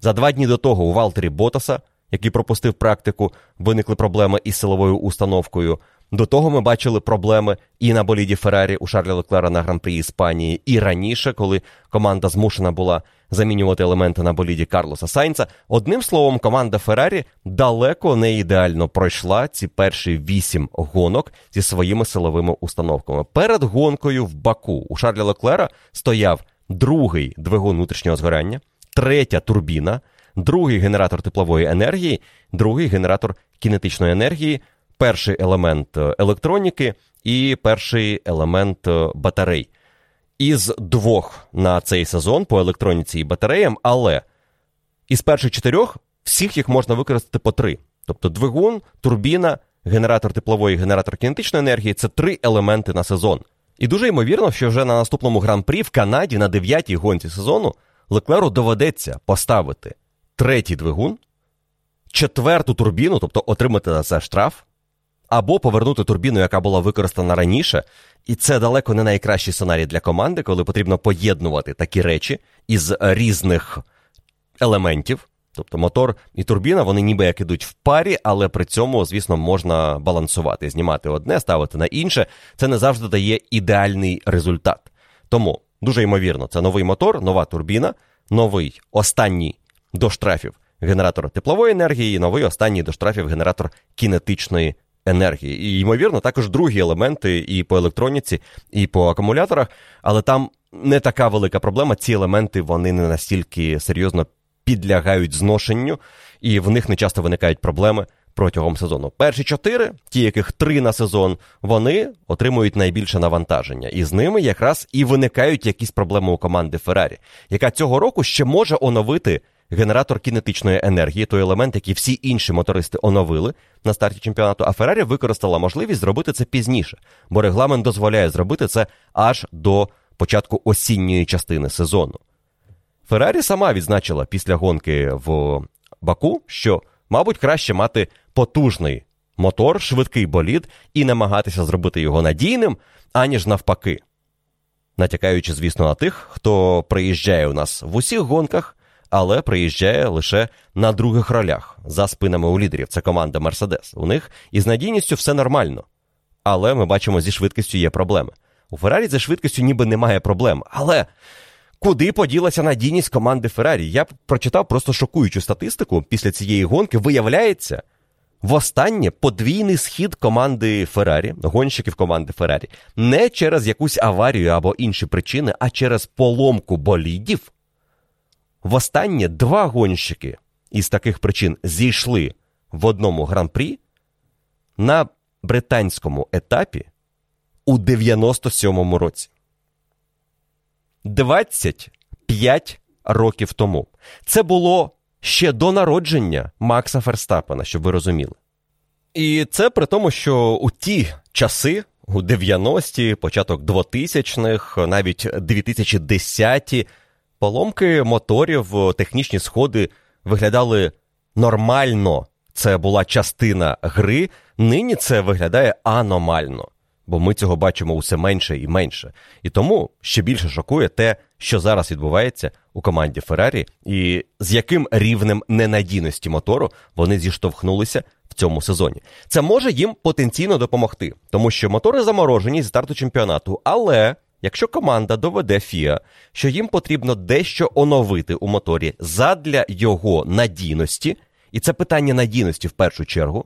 За два дні до того у Валтері Ботаса, який пропустив практику, виникли проблеми із силовою установкою. До того ми бачили проблеми і на боліді Феррарі у Шарлі Леклера на гран-прі Іспанії, і раніше, коли команда змушена була замінювати елементи на боліді Карлоса Сайнца. Одним словом, команда Феррарі далеко не ідеально пройшла ці перші вісім гонок зі своїми силовими установками. Перед гонкою в Баку у Шарлі Леклера стояв другий двигун внутрішнього згорання, третя турбіна. другий генератор теплової енергії, другий генератор кінетичної енергії, перший елемент е, електроніки і перший елемент е, батарей. Із двох на цей сезон по електроніці і батареям, але із перших чотирьох всіх їх можна використати по три. Тобто двигун, турбіна, генератор теплової, генератор кінетичної енергії це три елементи на сезон. І дуже ймовірно, що вже на наступному гран-прі в Канаді на дев'ятій гонці сезону Леклеру доведеться поставити третій двигун, четверту турбіну, тобто отримати за це штраф, або повернути турбіну, яка була використана раніше. І це далеко не найкращий сценарій для команди, коли потрібно поєднувати такі речі із різних елементів. Тобто мотор і турбіна, вони ніби як ідуть в парі, але при цьому, звісно, можна балансувати, знімати одне, ставити на інше. Це не завжди дає ідеальний результат. Тому дуже ймовірно, це новий мотор, нова турбіна, новий останній до штрафів генератор теплової енергії, новий останній до штрафів генератор кінетичної енергії. І, ймовірно, також другі елементи і по електроніці, і по акумуляторах, але там не така велика проблема. Ці елементи вони не настільки серйозно підлягають зношенню, і в них не часто виникають проблеми протягом сезону. Перші чотири, ті, яких три на сезон, вони отримують найбільше навантаження, і з ними якраз і виникають якісь проблеми у команди Феррарі, яка цього року ще може оновити. Генератор кінетичної енергії, той елемент, який всі інші мотористи оновили на старті чемпіонату, а Феррарі використала можливість зробити це пізніше, бо регламент дозволяє зробити це аж до початку осінньої частини сезону. Феррарі сама відзначила після гонки в Баку, що, мабуть, краще мати потужний мотор, швидкий болід і намагатися зробити його надійним, аніж навпаки. Натякаючи, звісно, на тих, хто приїжджає у нас в усіх гонках, але приїжджає лише на других ролях за спинами у лідерів. Це команда Мерседес. У них із надійністю все нормально. Але ми бачимо, зі швидкістю є проблеми. У Феррарі зі швидкістю ніби немає проблем. Але Куди поділася надійність команди Феррарі? Я прочитав просто шокуючу статистику після цієї гонки. Виявляється, востаннє подвійний схід команди Феррарі, гонщиків команди Феррарі, не через якусь аварію або інші причини, а через поломку болідів. Востаннє два гонщики із таких причин зійшли в одному гран-прі на британському етапі у 97-му році. 25 років тому. Це було ще до народження Макса Ферстапена, щоб ви розуміли. І це при тому, що у ті часи, у 90-ті, початок 2000-х, навіть 2010-ті, поломки моторів, технічні сходи виглядали нормально. Це була частина гри. Нині це виглядає аномально бо ми цього бачимо усе менше і менше. І тому ще більше шокує те, що зараз відбувається у команді Феррарі, і з яким рівнем ненадійності мотору вони зіштовхнулися в цьому сезоні. Це може їм потенційно допомогти, тому що мотори заморожені зі старту чемпіонату, але. Якщо команда доведе Фіа, що їм потрібно дещо оновити у моторі задля його надійності, і це питання надійності в першу чергу,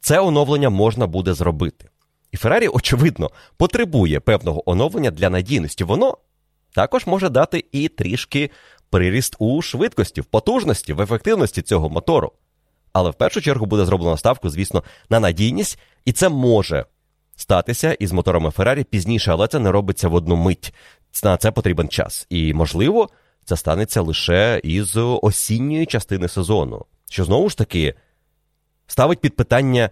це оновлення можна буде зробити. І Феррарі, очевидно, потребує певного оновлення для надійності. Воно також може дати і трішки приріст у швидкості, в потужності, в ефективності цього мотору. Але в першу чергу буде зроблено ставку, звісно, на надійність, і це може статися із моторами Феррарі пізніше, але це не робиться в одну мить. На це потрібен час. І, можливо, це станеться лише із осінньої частини сезону, що знову ж таки ставить під питання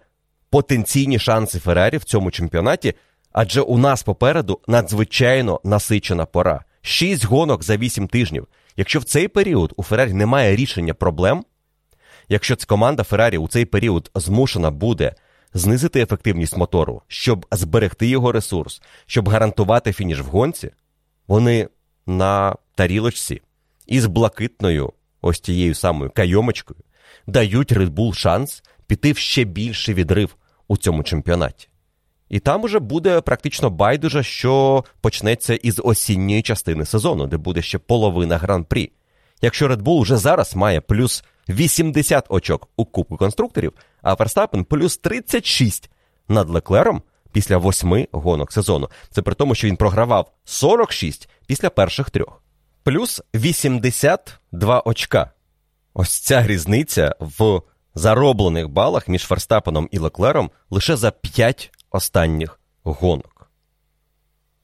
потенційні шанси Феррарі в цьому чемпіонаті, адже у нас попереду надзвичайно насичена пора. Шість гонок за вісім тижнів. Якщо в цей період у Феррарі немає рішення проблем, якщо ця команда Феррарі у цей період змушена буде знизити ефективність мотору, щоб зберегти його ресурс, щоб гарантувати фініш в гонці, вони на тарілочці із блакитною, ось тією самою кайомочкою, дають Red Bull шанс піти в ще більший відрив у цьому чемпіонаті. І там уже буде практично байдуже, що почнеться із осінньої частини сезону, де буде ще половина гран-прі. Якщо Red Bull вже зараз має плюс 80 очок у Кубку конструкторів, а Верстапен плюс 36 над Леклером після восьми гонок сезону. Це при тому, що він програвав 46 після перших трьох, плюс 82 очка ось ця різниця в зароблених балах між Ферстапеном і Леклером лише за 5 останніх гонок.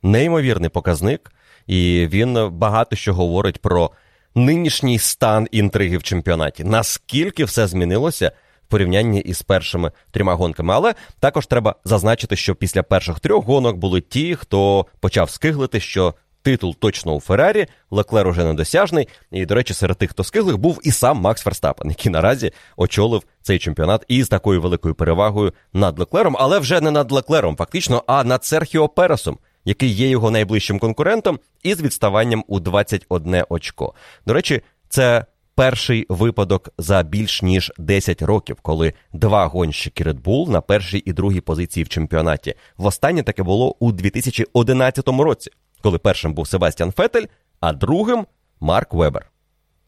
Неймовірний показник, і він багато що говорить про нинішній стан інтриги в чемпіонаті. Наскільки все змінилося в порівнянні із першими трьома гонками. Але також треба зазначити, що після перших трьох гонок були ті, хто почав скиглити, що титул точно у Феррарі, Леклер уже недосяжний. І, до речі, серед тих, хто скиглих, був і сам Макс Ферстапен, який наразі очолив цей чемпіонат із такою великою перевагою над Леклером, але вже не над Леклером, фактично, а над Серхіо Пересом. Який є його найближчим конкурентом, із відставанням у 21 очко. До речі, це перший випадок за більш ніж 10 років, коли два гонщики Red Bull на першій і другій позиції в чемпіонаті. Востаннє таке було у 2011 році, коли першим був Себастьян Фетель, а другим Марк Вебер.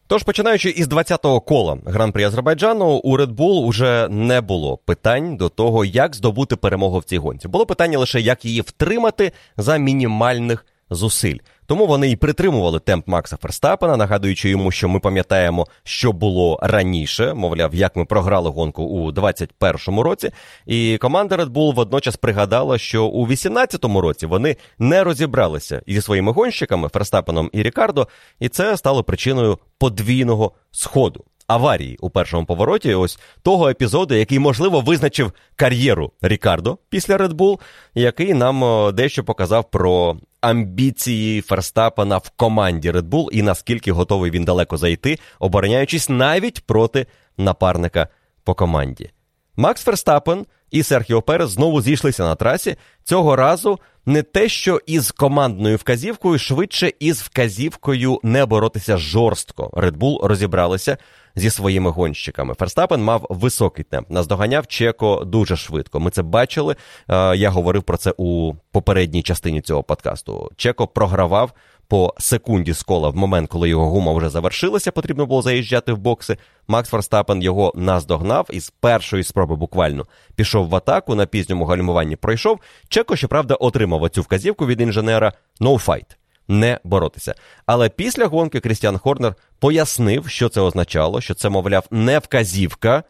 Тож, починаючи із 20-го кола гран-при Азербайджану, у Red Bull уже не було питань до того, як здобути перемогу в цій гонці. Було питання лише, як її втримати за мінімальних зусиль. Тому вони і притримували темп Макса Ферстапена, нагадуючи йому, що ми пам'ятаємо, що було раніше, мовляв, як ми програли гонку у 2021 році. І команда Red Bull водночас пригадала, що у 2018 році вони не розібралися зі своїми гонщиками Ферстапеном і Рікардо, і це стало причиною подвійного сходу аварії у першому повороті, ось того епізоду, який, можливо, визначив кар'єру Рікардо після Red Bull, який нам дещо показав про амбіції Ферстапена в команді Red Bull і наскільки готовий він далеко зайти, обороняючись навіть проти напарника по команді. Макс Ферстапен і Серхіо Перес знову зійшлися на трасі. Цього разу не те, що із командною вказівкою, швидше із вказівкою не боротися жорстко. Red Bull розібралися зі своїми гонщиками. Ферстапен мав високий темп, наздоганяв Чеко дуже швидко. Ми це бачили. Е, я говорив про це у попередній частині цього подкасту. Чеко програвав по секунді з кола в момент, коли його гума вже завершилася, потрібно було заїжджати в бокси. Макс Ферстапен його наздогнав і з першої спроби буквально пішов в атаку на пізньому гальмуванні. Пройшов. Чеко, щоправда, отримав оцю вказівку від інженера «No fight» не боротися. Але після гонки Крістіан Хорнер пояснив, що це означало, що це, мовляв, не вказівка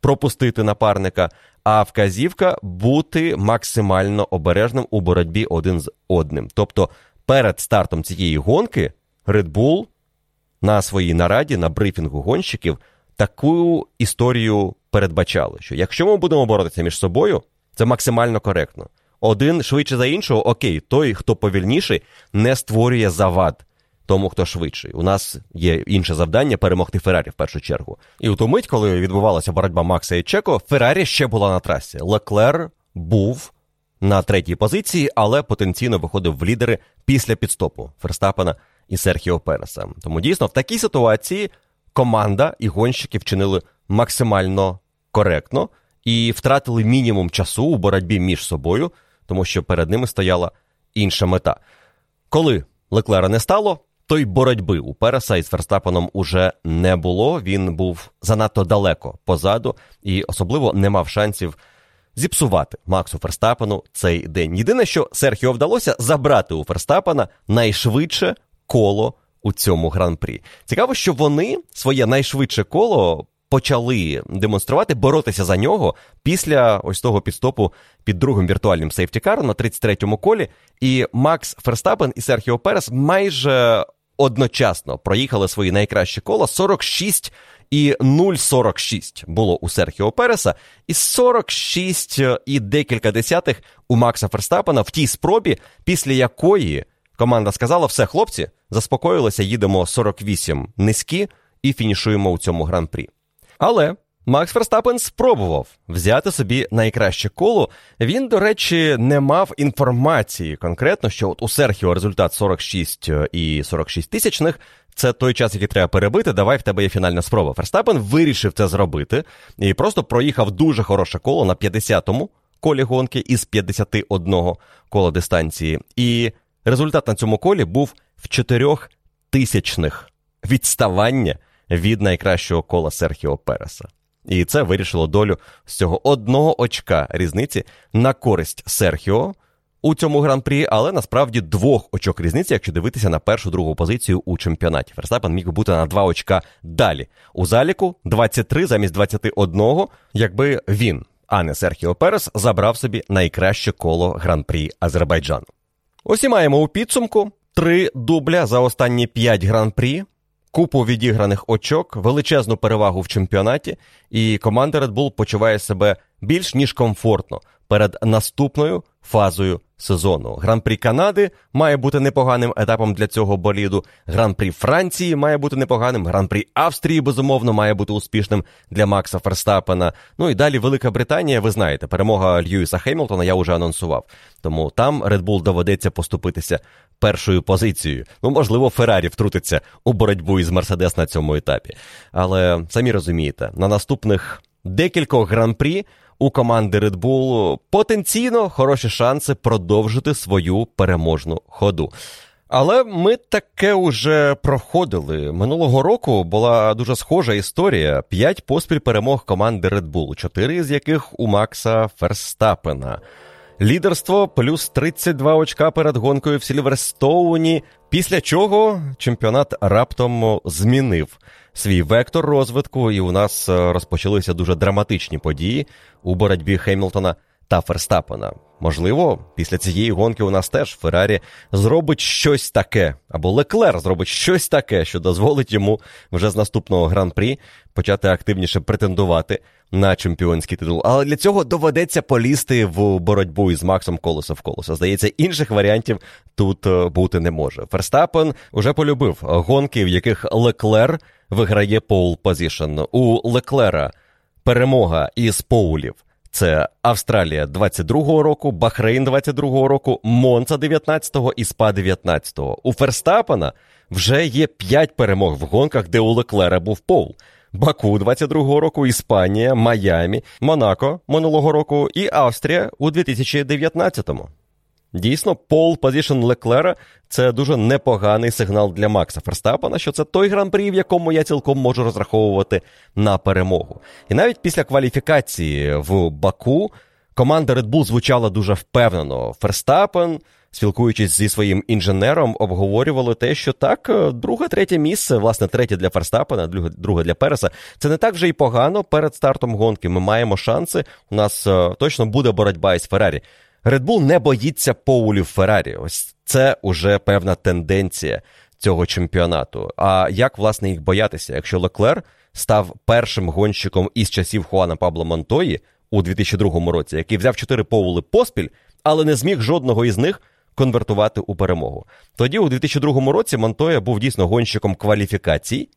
пропустити напарника, а вказівка бути максимально обережним у боротьбі один з одним. Тобто, перед стартом цієї гонки Red Bull на своїй нараді, на брифінгу гонщиків, таку історію передбачали, що якщо ми будемо боротися між собою, це максимально коректно один швидше за іншого, окей, той, хто повільніший, не створює завад тому, хто швидший. У нас є інше завдання перемогти Феррарі в першу чергу. І у ту мить, коли відбувалася боротьба Макса і Чеко, Феррарі ще була на трасі. Леклер був на третій позиції, але потенційно виходив в лідери після підстопу Ферстапена і Серхіо Переса. Тому дійсно в такій ситуації команда і гонщики вчинили максимально коректно і втратили мінімум часу у боротьбі між собою тому що перед ними стояла інша мета. Коли Леклера не стало, то й боротьби у Переса із Ферстапеном уже не було. Він був занадто далеко позаду і особливо не мав шансів зіпсувати Максу Ферстапену цей день. Єдине, що Серхіо вдалося забрати у Ферстапена найшвидше коло у цьому гран-прі. Цікаво, що вони своє найшвидше коло почали демонструвати, боротися за нього після ось того підстопу під другим віртуальним сейфтікаром на 33-му колі. І Макс Ферстапен і Серхіо Перес майже одночасно проїхали свої найкращі кола 46 і 0,46 було у Серхіо Переса, і 46 і декілька десятих у Макса Ферстапена в тій спробі, після якої команда сказала: все, хлопці, заспокоїлися, їдемо 48 низькі і фінішуємо у цьому гран-прі. Але Макс Ферстапен спробував взяти собі найкраще коло. Він, до речі, не мав інформації конкретно, що от у Серхіо результат 46 е, і 46 тисячних. Це той час, який треба перебити. Давай в тебе є фінальна спроба. Ферстапен вирішив це зробити і просто проїхав дуже хороше коло на 50-му колі гонки із 51 кола дистанції. І результат на цьому колі був в 4 тисячних відставання від найкращого кола Серхіо Переса. І це вирішило долю з цього одного очка різниці на користь Серхіо у цьому гран-прі, але насправді двох очок різниці, якщо дивитися на першу другу позицію у чемпіонаті. Ферстапен міг бути на два очка далі. У заліку 23 замість 21, якби він, а не Серхіо Перес, забрав собі найкраще коло гран-прі Азербайджану. Ось і маємо у підсумку три дубля за останні п'ять гран-прі купу відіграних очок, величезну перевагу в чемпіонаті, і команда Red Bull почуває себе більш ніж комфортно перед наступною фазою сезону. Гран-прі Канади має бути непоганим етапом для цього боліду. Гран-прі Франції має бути непоганим. Гран-прі Австрії, безумовно, має бути успішним для Макса Ферстапена. Ну і далі Велика Британія, ви знаєте, перемога Льюіса Хеймлтона я вже анонсував. Тому там Red Bull доведеться поступитися першою позицією. Ну, можливо, Феррарі втрутиться у боротьбу із Мерседес на цьому етапі. Але самі розумієте, на наступних декількох гран-прі у команди Red Bull потенційно хороші шанси продовжити свою переможну ходу. Але ми таке уже проходили. Минулого року була дуже схожа історія: п'ять поспіль перемог команди Red Bull, чотири з яких у Макса Ферстапена. Лідерство плюс 32 очка перед гонкою в Сільверстоуні, після чого чемпіонат раптом змінив свій вектор розвитку, і у нас е, розпочалися дуже драматичні події у боротьбі Хемілтона та Ферстапена. Можливо, після цієї гонки у нас теж Феррарі зробить щось таке, або Леклер зробить щось таке, що дозволить йому вже з наступного гран-прі почати активніше претендувати на чемпіонський титул. Але для цього доведеться полізти в боротьбу із Максом колесо в колесо. Здається, інших варіантів тут е, бути не може. Ферстапен уже полюбив гонки, в яких Леклер виграє пол позішн. У Леклера перемога із поулів. Це Австралія 22-го року, Бахрейн 22-го року, Монца 19-го і Спа 19-го. У Ферстапена вже є 5 перемог в гонках, де у Леклера був пол. Баку 22-го року, Іспанія, Майамі, Монако минулого року і Австрія у 2019-му. Дійсно, пол позішн Леклера це дуже непоганий сигнал для Макса Ферстапена, що це той гран-прі, в якому я цілком можу розраховувати на перемогу. І навіть після кваліфікації в Баку команда Red Bull звучала дуже впевнено. Ферстапен, спілкуючись зі своїм інженером, обговорювали те, що так, друге, третє місце, власне, третє для Ферстапена, друге для Переса. Це не так вже і погано перед стартом гонки. Ми маємо шанси. У нас е, точно буде боротьба із Феррарі. Red Bull не боїться поулів Феррарі. Ось це уже певна тенденція цього чемпіонату. А як власне їх боятися, якщо Леклер став першим гонщиком із часів Хуана Пабло Монтої у 2002 році, який взяв чотири поули поспіль, але не зміг жодного із них конвертувати у перемогу. Тоді, у 2002 році, Монтоя був дійсно гонщиком кваліфікацій,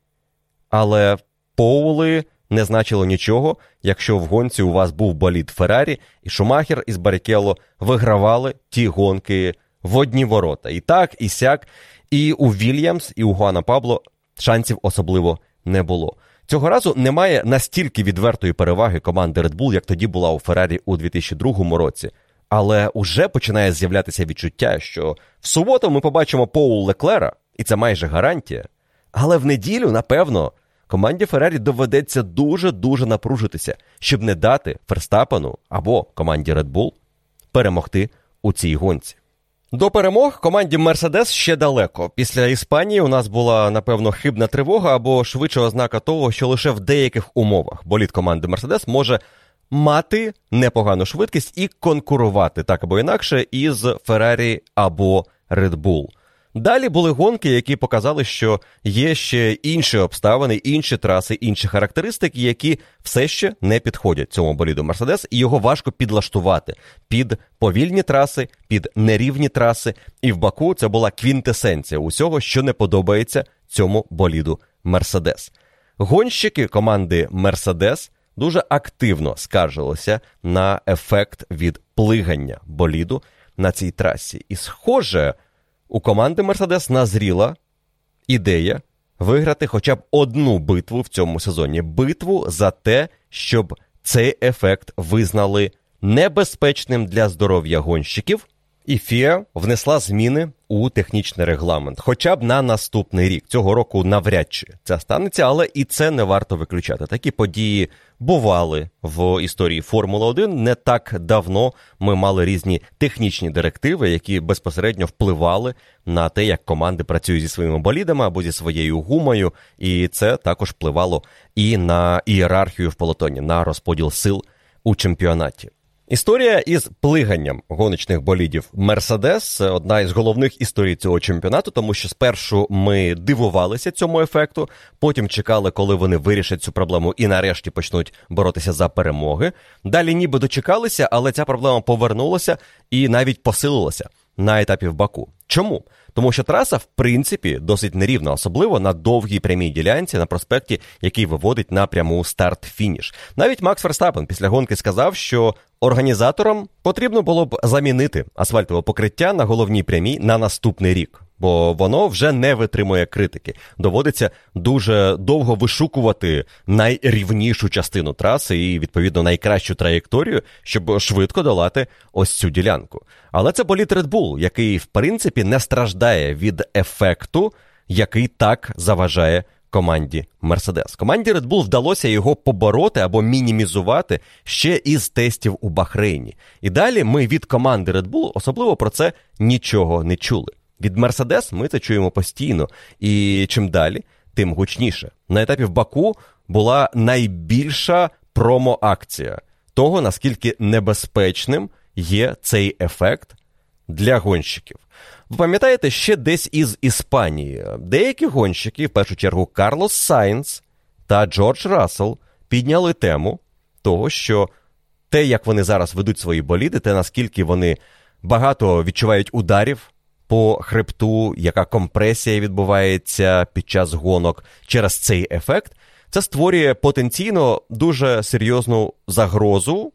але поули не значило нічого, якщо в гонці у вас був болід Феррарі, і Шумахер із Барікелло вигравали ті гонки в одні ворота. І так, і сяк, і у Вільямс, і у Хуана Пабло шансів особливо не було. Цього разу немає настільки відвертої переваги команди Red Bull, як тоді була у Феррарі у 2002 році. Але уже починає з'являтися відчуття, що в суботу ми побачимо Поул Леклера, і це майже гарантія. Але в неділю, напевно, команді Феррарі доведеться дуже-дуже напружитися, щоб не дати Ферстапену або команді Red Bull перемогти у цій гонці. До перемог команді Мерседес ще далеко. Після Іспанії у нас була, напевно, хибна тривога або швидше ознака того, що лише в деяких умовах боліт команди Мерседес може мати непогану швидкість і конкурувати так або інакше із Феррарі або Red Bull. Далі були гонки, які показали, що є ще інші обставини, інші траси, інші характеристики, які все ще не підходять цьому боліду Мерседес, і його важко підлаштувати під повільні траси, під нерівні траси. І в Баку це була квінтесенція усього, що не подобається цьому боліду Мерседес. Гонщики команди Мерседес дуже активно скаржилися на ефект від плигання боліду на цій трасі. І, схоже. У команди Мерседес назріла ідея виграти хоча б одну битву в цьому сезоні. Битву за те, щоб цей ефект визнали небезпечним для здоров'я гонщиків І ФІА внесла зміни у технічний регламент, хоча б на наступний рік. Цього року навряд чи це станеться, але і це не варто виключати. Такі події бували в історії Формули 1 Не так давно ми мали різні технічні директиви, які безпосередньо впливали на те, як команди працюють зі своїми болідами або зі своєю гумою, і це також впливало і на ієрархію в полотоні, на розподіл сил у чемпіонаті. Історія із плиганням гоночних болідів Мерседес одна із головних історій цього чемпіонату, тому що спершу ми дивувалися цьому ефекту, потім чекали, коли вони вирішать цю проблему і нарешті почнуть боротися за перемоги. Далі ніби дочекалися, але ця проблема повернулася і навіть посилилася на етапі в Баку. Чому? Тому що траса, в принципі, досить нерівна, особливо на довгій прямій ділянці на проспекті, який виводить на пряму старт-фініш. Навіть Макс Верстапен після гонки сказав, що організаторам потрібно було б замінити асфальтове покриття на головній прямій на наступний рік бо воно вже не витримує критики. Доводиться дуже довго вишукувати найрівнішу частину траси і, відповідно, найкращу траєкторію, щоб швидко долати ось цю ділянку. Але це боліт Red Bull, який, в принципі, не страждає від ефекту, який так заважає. Команді Мерседес. Команді Red Bull вдалося його побороти або мінімізувати ще із тестів у Бахрейні. І далі ми від команди Red Bull особливо про це нічого не чули. Від Мерседес ми це чуємо постійно, і чим далі, тим гучніше. На етапі в Баку була найбільша промо-акція того, наскільки небезпечним є цей ефект для гонщиків. Ви пам'ятаєте, ще десь із Іспанії деякі гонщики, в першу чергу Карлос Сайнс та Джордж Рассел, підняли тему того, що те, як вони зараз ведуть свої боліди, те наскільки вони багато відчувають ударів по хребту, яка компресія відбувається під час гонок через цей ефект, це створює потенційно дуже серйозну загрозу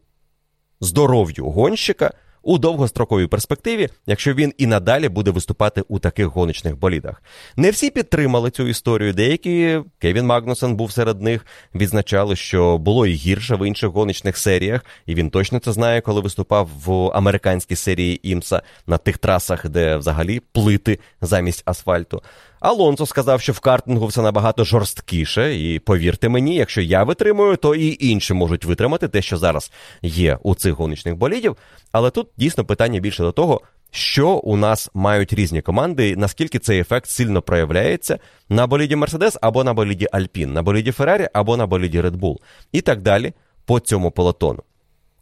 здоров'ю гонщика у довгостроковій перспективі, якщо він і надалі буде виступати у таких гоночних болідах. Не всі підтримали цю історію. Деякі Кевін Магнусен був серед них, відзначали, що було і гірше в інших гоночних серіях, і він точно це знає, коли виступав в американській серії Імса на тих трасах, де взагалі плити замість асфальту. Алонсо сказав, що в картингу все набагато жорсткіше, і повірте мені, якщо я витримую, то і інші можуть витримати те, що зараз є у цих гоночних болідів. Але тут дійсно питання більше до того, що у нас мають різні команди, наскільки цей ефект сильно проявляється на боліді Мерседес або на боліді Альпін, на боліді Феррарі або на боліді Bull. і так далі по цьому полотону.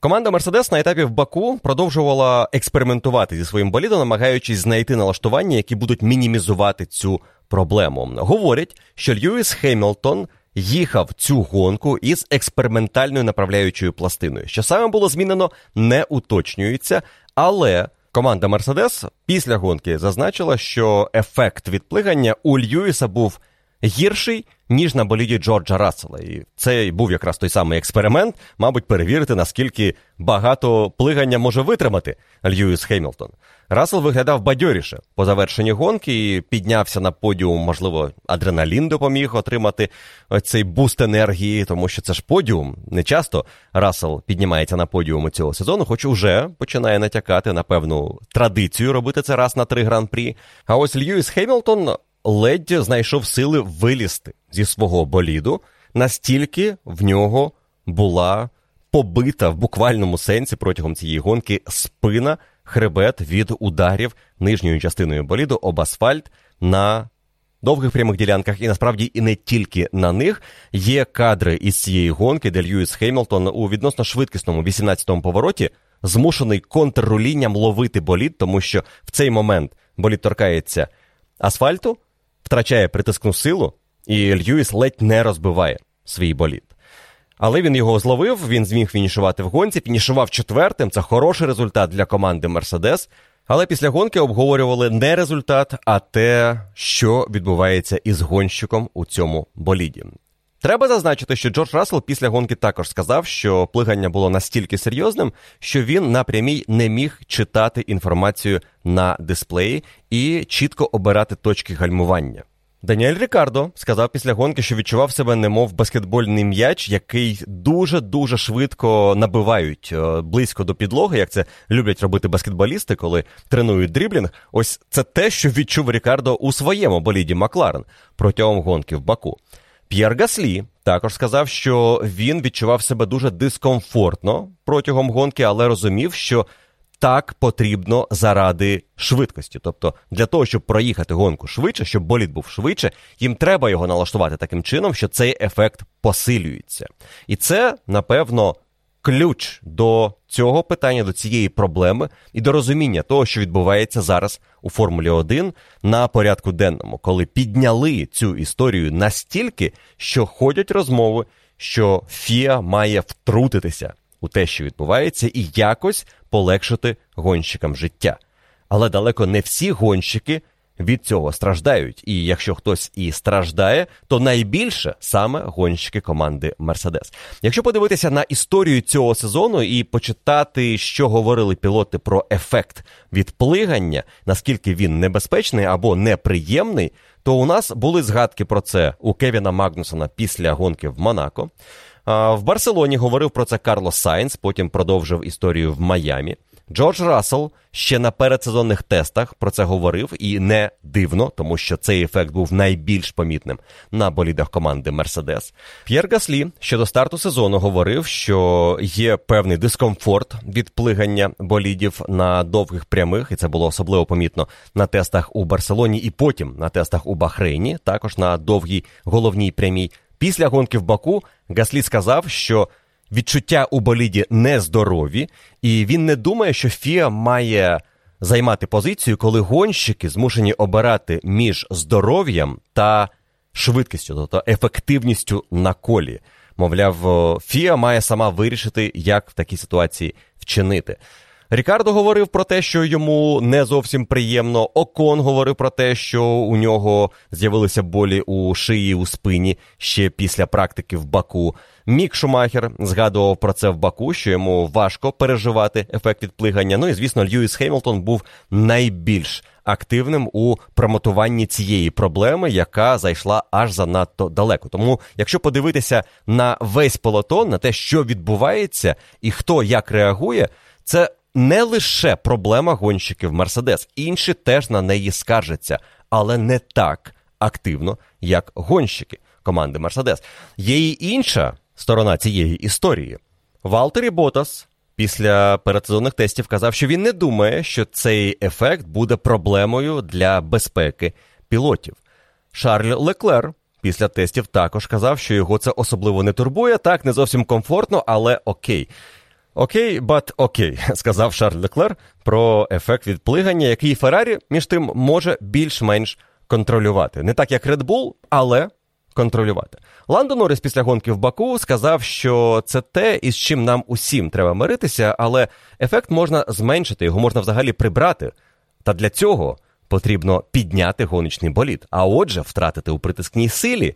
Команда Мерседес на етапі в Баку продовжувала експериментувати зі своїм болідом, намагаючись знайти налаштування, які будуть мінімізувати цю проблему. Говорять, що Льюіс Хемілтон їхав цю гонку із експериментальною направляючою пластиною. Що саме було змінено, не уточнюється, але. Команда Мерседес після гонки зазначила, що ефект від плигання у Льюіса був гірший, ніж на боліді Джорджа Рассела. І це був якраз той самий експеримент, мабуть, перевірити, наскільки багато плигання може витримати Льюіс Хемілтон. Рассел виглядав бадьоріше по завершенні гонки і піднявся на подіум, можливо, адреналін допоміг отримати цей буст енергії, тому що це ж подіум. Не часто Рассел піднімається на подіум цього сезону, хоч уже починає натякати на певну традицію робити це раз на три гран-прі. А ось Льюіс Хемілтон ледь знайшов сили вилізти зі свого боліду, настільки в нього була побита в буквальному сенсі протягом цієї гонки спина, хребет від ударів нижньою частиною боліду об асфальт на довгих прямих ділянках, і насправді і не тільки на них. Є кадри із цієї гонки, де Льюіс Хеймлтон у відносно швидкісному 18-му повороті змушений контррулінням ловити болід, тому що в цей момент болід торкається асфальту втрачає притискну силу, і Льюіс ледь не розбиває свій болід. Але він його зловив, він зміг фінішувати в гонці, фінішував четвертим. Це хороший результат для команди Мерседес. Але після гонки обговорювали не результат, а те, що відбувається із гонщиком у цьому боліді. Треба зазначити, що Джордж Рассел після гонки також сказав, що плигання було настільки серйозним, що він на прямій не міг читати інформацію на дисплеї і чітко обирати точки гальмування. Даніель Рікардо сказав після гонки, що відчував себе немов баскетбольний м'яч, який дуже-дуже швидко набивають е, близько до підлоги, як це люблять робити баскетболісти, коли тренують дріблінг. Ось це те, що відчув Рікардо у своєму боліді Макларен протягом гонки в Баку. П'єр Гаслі також сказав, що він відчував себе дуже дискомфортно протягом гонки, але розумів, що так потрібно заради швидкості. Тобто, для того, щоб проїхати гонку швидше, щоб болід був швидше, їм треба його налаштувати таким чином, що цей ефект посилюється. І це, напевно, ключ до цього питання, до цієї проблеми і до розуміння того, що відбувається зараз у Формулі 1 на порядку денному, коли підняли цю історію настільки, що ходять розмови, що Фіа має втрутитися у те, що відбувається, і якось полегшити гонщикам життя. Але далеко не всі гонщики від цього страждають. І якщо хтось і страждає, то найбільше саме гонщики команди Мерседес. Якщо подивитися на історію цього сезону і почитати, що говорили пілоти про ефект від плигання, наскільки він небезпечний або неприємний, то у нас були згадки про це у Кевіна Магнусона після гонки в Монако. В Барселоні говорив про це Карлос Сайнс, потім продовжив історію в Майамі. Джордж Рассел ще на передсезонних тестах про це говорив, і не дивно, тому що цей ефект був найбільш помітним на болідах команди Мерседес. П'єр Гаслі ще до старту сезону говорив, що є певний дискомфорт від плигання болідів на довгих прямих, і це було особливо помітно на тестах у Барселоні, і потім на тестах у Бахрейні, також на довгій головній прямій. Після гонки в Баку Гаслі сказав, що відчуття у боліді нездорові, і він не думає, що Фіа має займати позицію, коли гонщики змушені обирати між здоров'ям та швидкістю, тобто ефективністю на колі. Мовляв, Фіа має сама вирішити, як в такій ситуації вчинити. Рікардо говорив про те, що йому не зовсім приємно. Окон говорив про те, що у нього з'явилися болі у шиї у спині ще після практики в Баку. Мік Шумахер згадував про це в Баку, що йому важко переживати ефект від плигання. Ну і звісно, Льюіс Хеймлтон був найбільш активним у промотуванні цієї проблеми, яка зайшла аж занадто далеко. Тому, якщо подивитися на весь пелотон, на те, що відбувається і хто як реагує, це не лише проблема гонщиків Мерседес, інші теж на неї скаржаться, але не так активно, як гонщики команди Мерседес. Є і інша сторона цієї історії. Валтері Ботас після передсезонних тестів казав, що він не думає, що цей ефект буде проблемою для безпеки пілотів. Шарль Леклер після тестів також казав, що його це особливо не турбує, так не зовсім комфортно, але окей. Окей, бат окей, [LAUGHS] сказав Шарль Леклер про ефект відплигання, який Феррарі, між тим, може більш-менш контролювати. Не так, як Red Bull, але контролювати. Ландо Норріс після гонки в Баку сказав, що це те, із чим нам усім треба миритися, але ефект можна зменшити, його можна взагалі прибрати. Та для цього потрібно підняти гоночний болід, а отже, втратити у притискній силі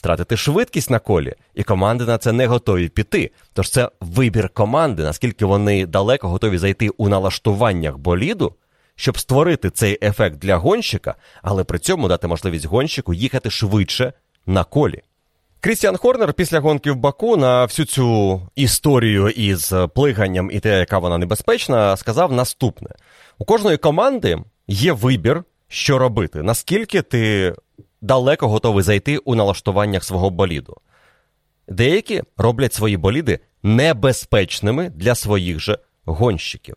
втратити швидкість на колі, і команди на це не готові піти. Тож це вибір команди, наскільки вони далеко готові зайти у налаштуваннях боліду, щоб створити цей ефект для гонщика, але при цьому дати можливість гонщику їхати швидше на колі. Крістіан Хорнер після гонки в Баку на всю цю історію із плиганням і те, яка вона небезпечна, сказав наступне: у кожної команди є вибір, що робити, наскільки ти далеко готовий зайти у налаштуваннях свого боліду. Деякі роблять свої боліди небезпечними для своїх же гонщиків.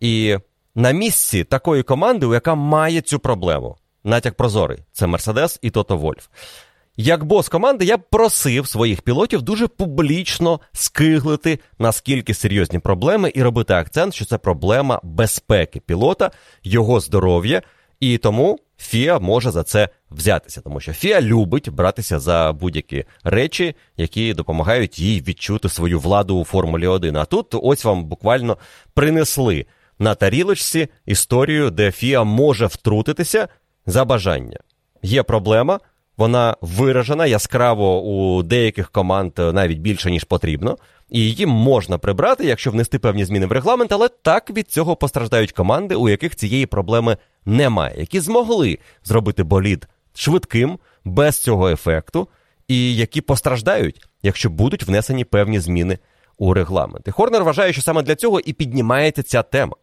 І на місці такої команди, яка має цю проблему, натяк прозорий, це Мерседес і Тото Вольф. Як бос команди, я просив своїх пілотів дуже публічно скиглити, наскільки серйозні проблеми, і робити акцент, що це проблема безпеки пілота, його здоров'я, і тому Фіа може за це взятися, тому що Фіа любить братися за будь-які речі, які допомагають їй відчути свою владу у Формулі 1. А тут ось вам буквально принесли на тарілочці історію, де Фіа може втрутитися за бажання. Є проблема, вона виражена яскраво у деяких команд навіть більше, ніж потрібно. І її можна прибрати, якщо внести певні зміни в регламент, але так від цього постраждають команди, у яких цієї проблеми немає, які змогли зробити болід швидким, без цього ефекту, і які постраждають, якщо будуть внесені певні зміни у регламент. І Хорнер вважає, що саме для цього і піднімається ця тема.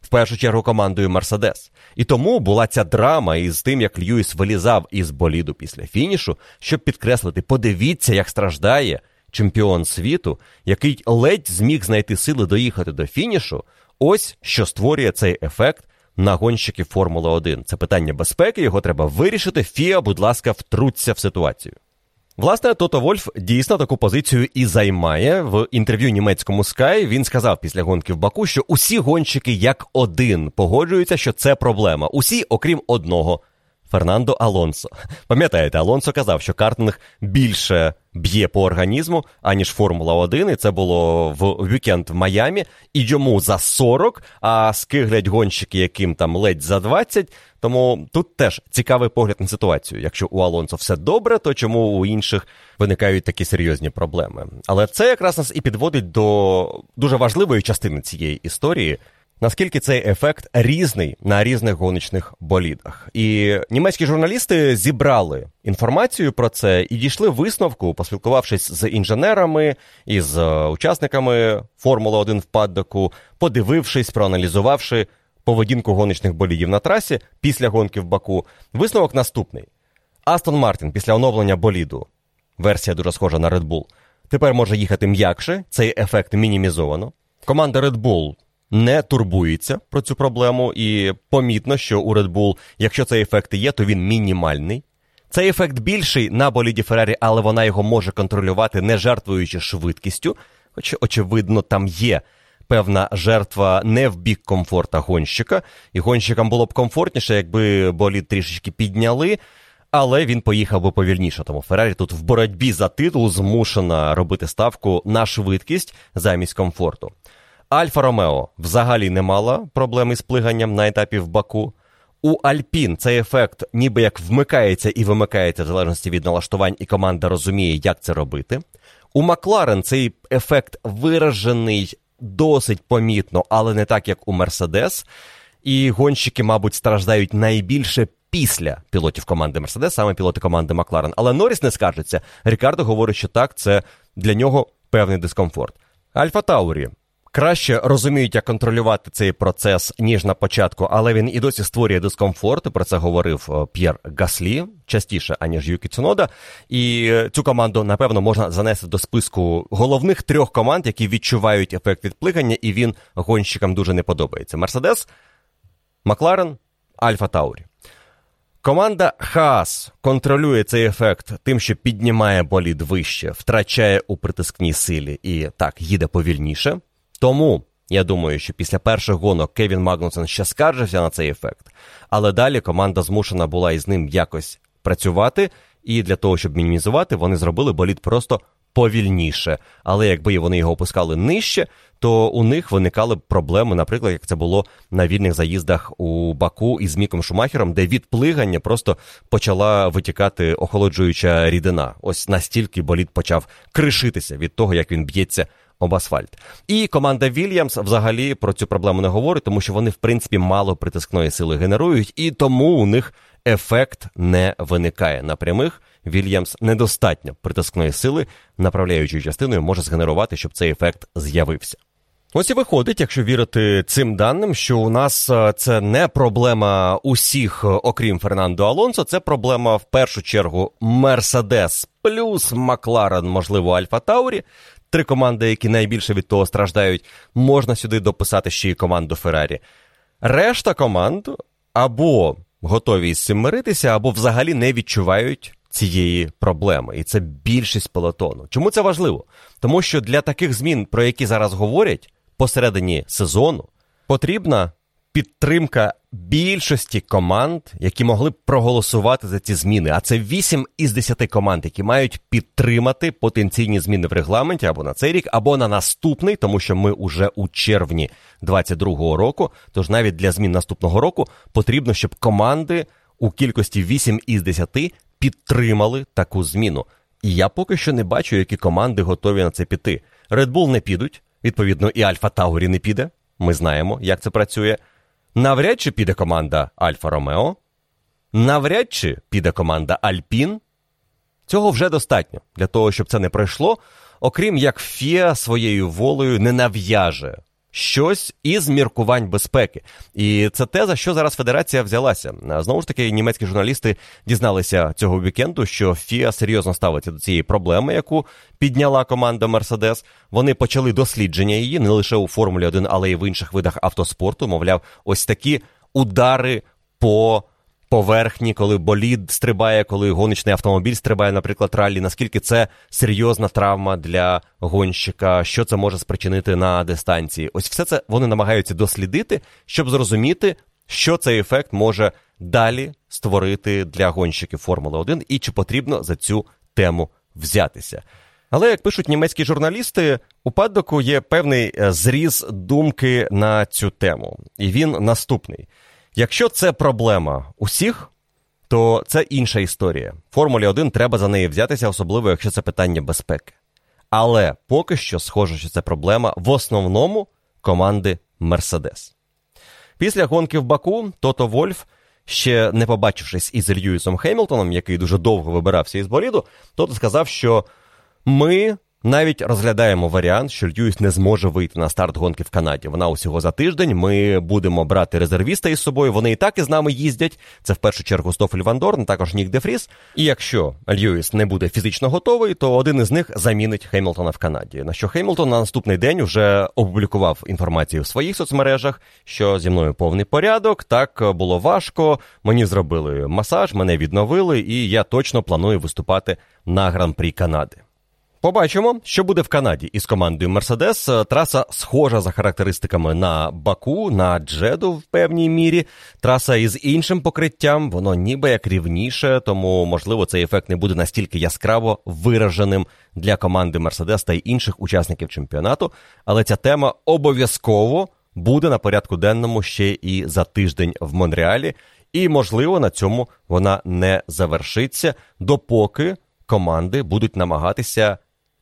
В першу чергу командою Мерседес. І тому була ця драма із тим, як Льюіс вилізав із боліду після фінішу, щоб підкреслити, подивіться, як страждає чемпіон світу, який ледь зміг знайти сили доїхати до фінішу. Ось що створює цей ефект на гонщиків Формули 1. Це питання безпеки, його треба вирішити. Фіа, будь ласка, втруться в ситуацію. Власне, Тото Вольф дійсно таку позицію і займає в інтерв'ю німецькому Sky. Він сказав після гонки в Баку, що усі гонщики як один погоджуються, що це проблема. Усі, окрім одного. Фернандо Алонсо. Пам'ятаєте, Алонсо казав, що картинг більше б'є по організму, аніж Формула 1, і це було в вікенд в Майамі, і йому за 40, а скиглять гонщики, яким там ледь за 20. Тому тут теж цікавий погляд на ситуацію. Якщо у Алонсо все добре, то чому у інших виникають такі серйозні проблеми? Але це якраз нас і підводить до дуже важливої частини цієї історії наскільки цей ефект різний на різних гоночних болідах. І німецькі журналісти зібрали інформацію про це і дійшли висновку, поспілкувавшись з інженерами і з учасниками Формули 1 в паддоку, подивившись, проаналізувавши поведінку гоночних болідів на трасі після гонки в Баку. Висновок наступний: Астон Мартін після оновлення боліду, версія дуже схожа на Red Bull, тепер може їхати м'якше, цей ефект мінімізовано. Команда Red Bull не турбується про цю проблему, і помітно, що у Red Bull, якщо цей ефект є, то він мінімальний. Цей ефект більший на боліді Феррарі, але вона його може контролювати, не жертвуючи швидкістю. Хоч, очевидно, там є певна жертва не в бік комфорта гонщика, і гонщикам було б комфортніше, якби болід трішечки підняли. Але він поїхав би повільніше. Тому Феррарі тут в боротьбі за титул змушена робити ставку на швидкість замість комфорту. Альфа Ромео взагалі не мала проблеми з плиганням на етапі в Баку. У Альпін цей ефект ніби як вмикається і вимикається в залежності від налаштувань, і команда розуміє, як це робити. У Макларен цей ефект виражений досить помітно, але не так, як у Мерседес. І гонщики, мабуть, страждають найбільше після пілотів команди Мерседес, саме пілоти команди Макларен. Але Норріс не скаржиться. Рікардо говорить, що так, це для нього певний дискомфорт. Альфа Таурі краще розуміють, як контролювати цей процес, ніж на початку, але він і досі створює дискомфорт. Про це говорив е, П'єр Гаслі частіше, аніж Юкі Цунода. І е, цю команду, напевно, можна занести до списку головних трьох команд, які відчувають ефект відплигання, і він гонщикам дуже не подобається. Мерседес, Макларен, Альфа Таурі. Команда Хаас контролює цей ефект тим, що піднімає болід вище, втрачає у притискній силі і так їде повільніше. Тому я думаю, що після перших гонок Кевін Магнусен ще скаржився на цей ефект, але далі команда змушена була із ним якось працювати, і для того, щоб мінімізувати, вони зробили болід просто повільніше. Але якби вони його опускали нижче, то у них виникали б проблеми, наприклад, як це було на вільних заїздах у Баку із Міком Шумахером, де від плигання просто почала витікати охолоджуюча рідина. Ось настільки болід почав кришитися від того, як він б'ється об асфальт. І команда Вільямс взагалі про цю проблему не говорить, тому що вони, в принципі, мало притискної сили генерують, і тому у них ефект не виникає на прямих. Вільямс недостатньо притискної сили, направляючою частиною, може згенерувати, щоб цей ефект з'явився. Ось і виходить, якщо вірити цим даним, що у нас е, це не проблема усіх, е, окрім Фернандо Алонсо, це проблема в першу чергу Мерседес плюс Макларен, можливо, Альфа Таурі три команди, які найбільше від того страждають, можна сюди дописати ще й команду Феррарі. Решта команд або готові з цим миритися, або взагалі не відчувають цієї проблеми. І це більшість пелотону. Чому це важливо? Тому що для таких змін, про які зараз говорять посередині сезону, потрібна підтримка більшості команд, які могли б проголосувати за ці зміни. А це 8 із 10 команд, які мають підтримати потенційні зміни в регламенті або на цей рік, або на наступний, тому що ми уже у червні 22-го року. Тож навіть для змін наступного року потрібно, щоб команди у кількості 8 із 10 підтримали таку зміну. І я поки що не бачу, які команди готові на це піти. Red Bull не підуть, відповідно, і Альфа Таурі не піде. Ми знаємо, як це працює. Навряд чи піде команда Альфа Ромео. навряд чи піде команда Альпін. Цього вже достатньо для того, щоб це не пройшло, окрім як Фіа своєю волею не нав'яже щось із міркувань безпеки. І це те, за що зараз федерація взялася. Знову ж таки, німецькі журналісти дізналися цього вікенду, що Фіа серйозно ставиться до цієї проблеми, яку підняла команда Мерседес. Вони почали дослідження її не лише у Формулі 1, але й в інших видах автоспорту. Мовляв, ось такі удари по поверхні, коли болід стрибає, коли гоночний автомобіль стрибає, наприклад, раллі, наскільки це серйозна травма для гонщика, що це може спричинити на дистанції. Ось все це вони намагаються дослідити, щоб зрозуміти, що цей ефект може далі створити для гонщиків Формули 1 і чи потрібно за цю тему взятися. Але як пишуть німецькі журналісти, у Паддоку є певний е, зріз думки на цю тему, і він наступний. Якщо це проблема усіх, то це інша історія. Формулі 1 треба за неї взятися, особливо якщо це питання безпеки. Але поки що схоже, що це проблема в основному команди Мерседес. Після гонки в Баку Тото Вольф, ще не побачившись із Льюісом Хемілтоном, який дуже довго вибирався із боліду, Тото сказав, що ми навіть розглядаємо варіант, що Льюіс не зможе вийти на старт гонки в Канаді. Вона усього за тиждень. Ми будемо брати резервіста із собою. Вони і так із нами їздять. Це в першу чергу Стофель Вандорн, також Нік Дефріс. І якщо Льюіс не буде фізично готовий, то один із них замінить Хеймлтона в Канаді. На що Хеймлтон на наступний день вже опублікував інформацію в своїх соцмережах, що зі мною повний порядок. Так було важко. Мені зробили масаж, мене відновили, і я точно планую виступати на гран-прі Канади. Побачимо, що буде в Канаді із командою Мерседес. Траса схожа за характеристиками на Баку, на Джеду в певній мірі. Траса із іншим покриттям, воно ніби як рівніше, тому можливо цей ефект не буде настільки яскраво вираженим для команди Мерседес та й інших учасників чемпіонату. Але ця тема обов'язково буде на порядку денному ще і за тиждень в Монреалі. І можливо на цьому вона не завершиться, допоки команди будуть намагатися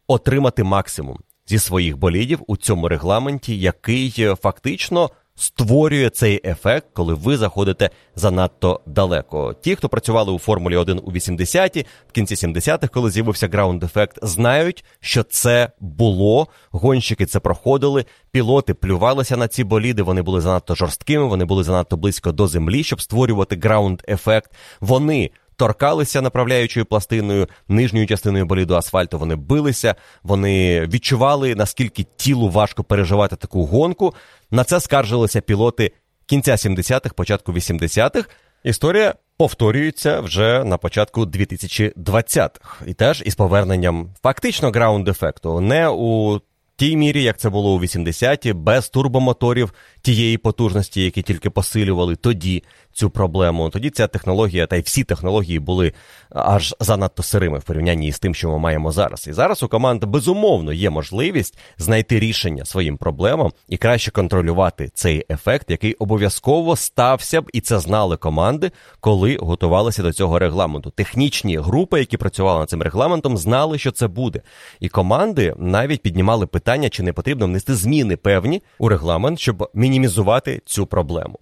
отримати максимум зі своїх болідів у цьому регламенті, який е, фактично створює цей ефект, коли ви заходите занадто далеко. Ті, хто працювали у Формулі 1 у 80-ті, в кінці 70-х, коли з'явився граунд ефект, знають, що це було. Гонщики це проходили, пілоти плювалися на ці боліди. Вони були занадто жорсткими, вони були занадто близько до землі, щоб створювати граунд ефект. Вони торкалися направляючою пластиною, нижньою частиною боліду асфальту. Вони билися, вони відчували, наскільки тілу важко переживати таку гонку. На це скаржилися пілоти кінця 70-х, початку 80-х. Історія повторюється вже на початку 2020-х. І теж із поверненням фактично граунд ефекту. Не у тій мірі, як це було у 80-ті, без турбомоторів тієї потужності, які тільки посилювали тоді цю проблему. Тоді ця технологія та й всі технології були аж занадто сирими в порівнянні з тим, що ми маємо зараз. І зараз у команд безумовно є можливість знайти рішення своїм проблемам і краще контролювати цей ефект, який обов'язково стався б, і це знали команди, коли готувалися до цього регламенту. Технічні групи, які працювали над цим регламентом, знали, що це буде. І команди навіть піднімали питання, чи не потрібно внести зміни певні у регламент, щоб мінімізувати цю проблему.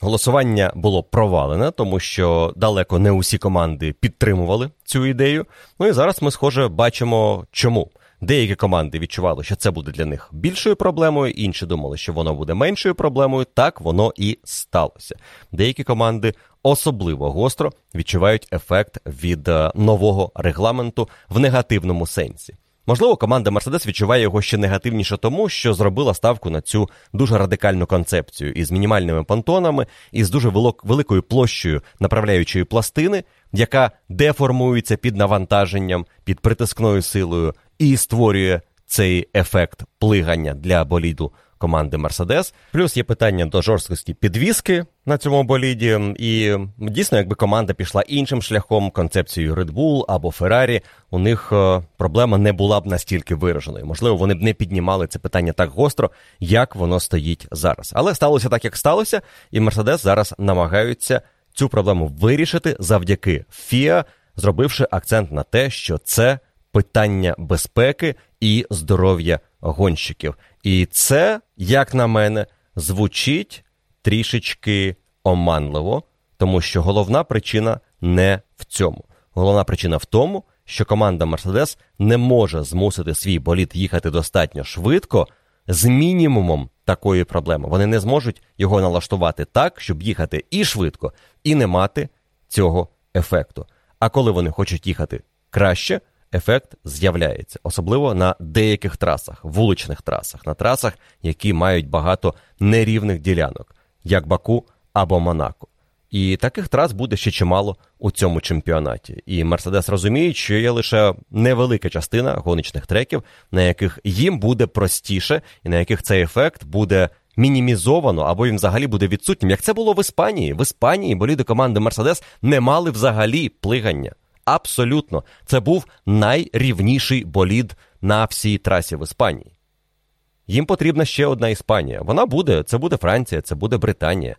Голосування було провалене, тому що далеко не усі команди підтримували цю ідею. Ну і зараз ми, схоже, бачимо, чому. Деякі команди відчували, що це буде для них більшою проблемою, інші думали, що воно буде меншою проблемою. Так воно і сталося. Деякі команди особливо гостро відчувають ефект від е, нового регламенту в негативному сенсі. Можливо, команда Мерседес відчуває його ще негативніше тому, що зробила ставку на цю дуже радикальну концепцію із мінімальними понтонами, і з дуже великою площею направляючої пластини, яка деформується під навантаженням, під притискною силою і створює цей ефект плигання для боліду команди Мерседес. Плюс є питання до жорсткості підвіски на цьому боліді. І дійсно, якби команда пішла іншим шляхом, концепцією Red Bull або Ferrari, у них е, проблема не була б настільки вираженою. Можливо, вони б не піднімали це питання так гостро, як воно стоїть зараз. Але сталося так, як сталося, і Мерседес зараз намагаються цю проблему вирішити завдяки FIA, зробивши акцент на те, що це питання безпеки і здоров'я гонщиків. І це, як на мене, звучить трішечки оманливо, Тому що головна причина не в цьому. Головна причина в тому, що команда Мерседес не може змусити свій боліт їхати достатньо швидко з мінімумом такої проблеми. Вони не зможуть його налаштувати так, щоб їхати і швидко, і не мати цього ефекту. А коли вони хочуть їхати краще, ефект з'являється, особливо на деяких трасах, вуличних трасах, на трасах, які мають багато нерівних ділянок, як Баку або Монако. І таких трас буде ще чимало у цьому чемпіонаті. І Мерседес розуміє, що є лише невелика частина гоночних треків, на яких їм буде простіше, і на яких цей ефект буде мінімізовано або він взагалі буде відсутнім. Як це було в Іспанії? В Іспанії боліди команди Мерседес не мали взагалі плигання. Абсолютно, це був найрівніший болід на всій трасі в Іспанії. Їм потрібна ще одна Іспанія. Вона буде, це буде Франція, це буде Британія.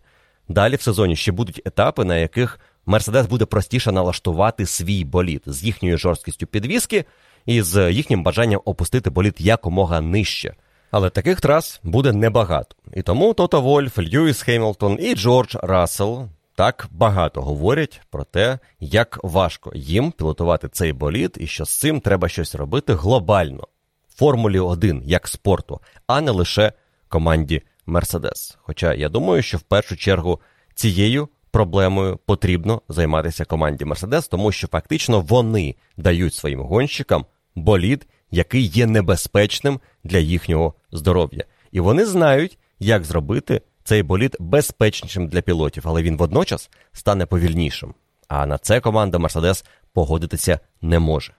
Далі в сезоні ще будуть етапи, на яких Мерседес буде простіше налаштувати свій болід з їхньою жорсткістю підвіски і з їхнім бажанням опустити болід якомога нижче. Але таких трас буде небагато. І тому Тото Вольф, Льюіс Хеймлтон і Джордж Рассел так багато говорять про те, як важко їм пілотувати цей болід і що з цим треба щось робити глобально. Формулі 1 як спорту, а не лише команді Мерседес. Хоча я думаю, що в першу чергу цією проблемою потрібно займатися команді Мерседес, тому що фактично вони дають своїм гонщикам болід, який є небезпечним для їхнього здоров'я. І вони знають, як зробити цей болід безпечнішим для пілотів, але він водночас стане повільнішим. А на це команда Мерседес погодитися не може.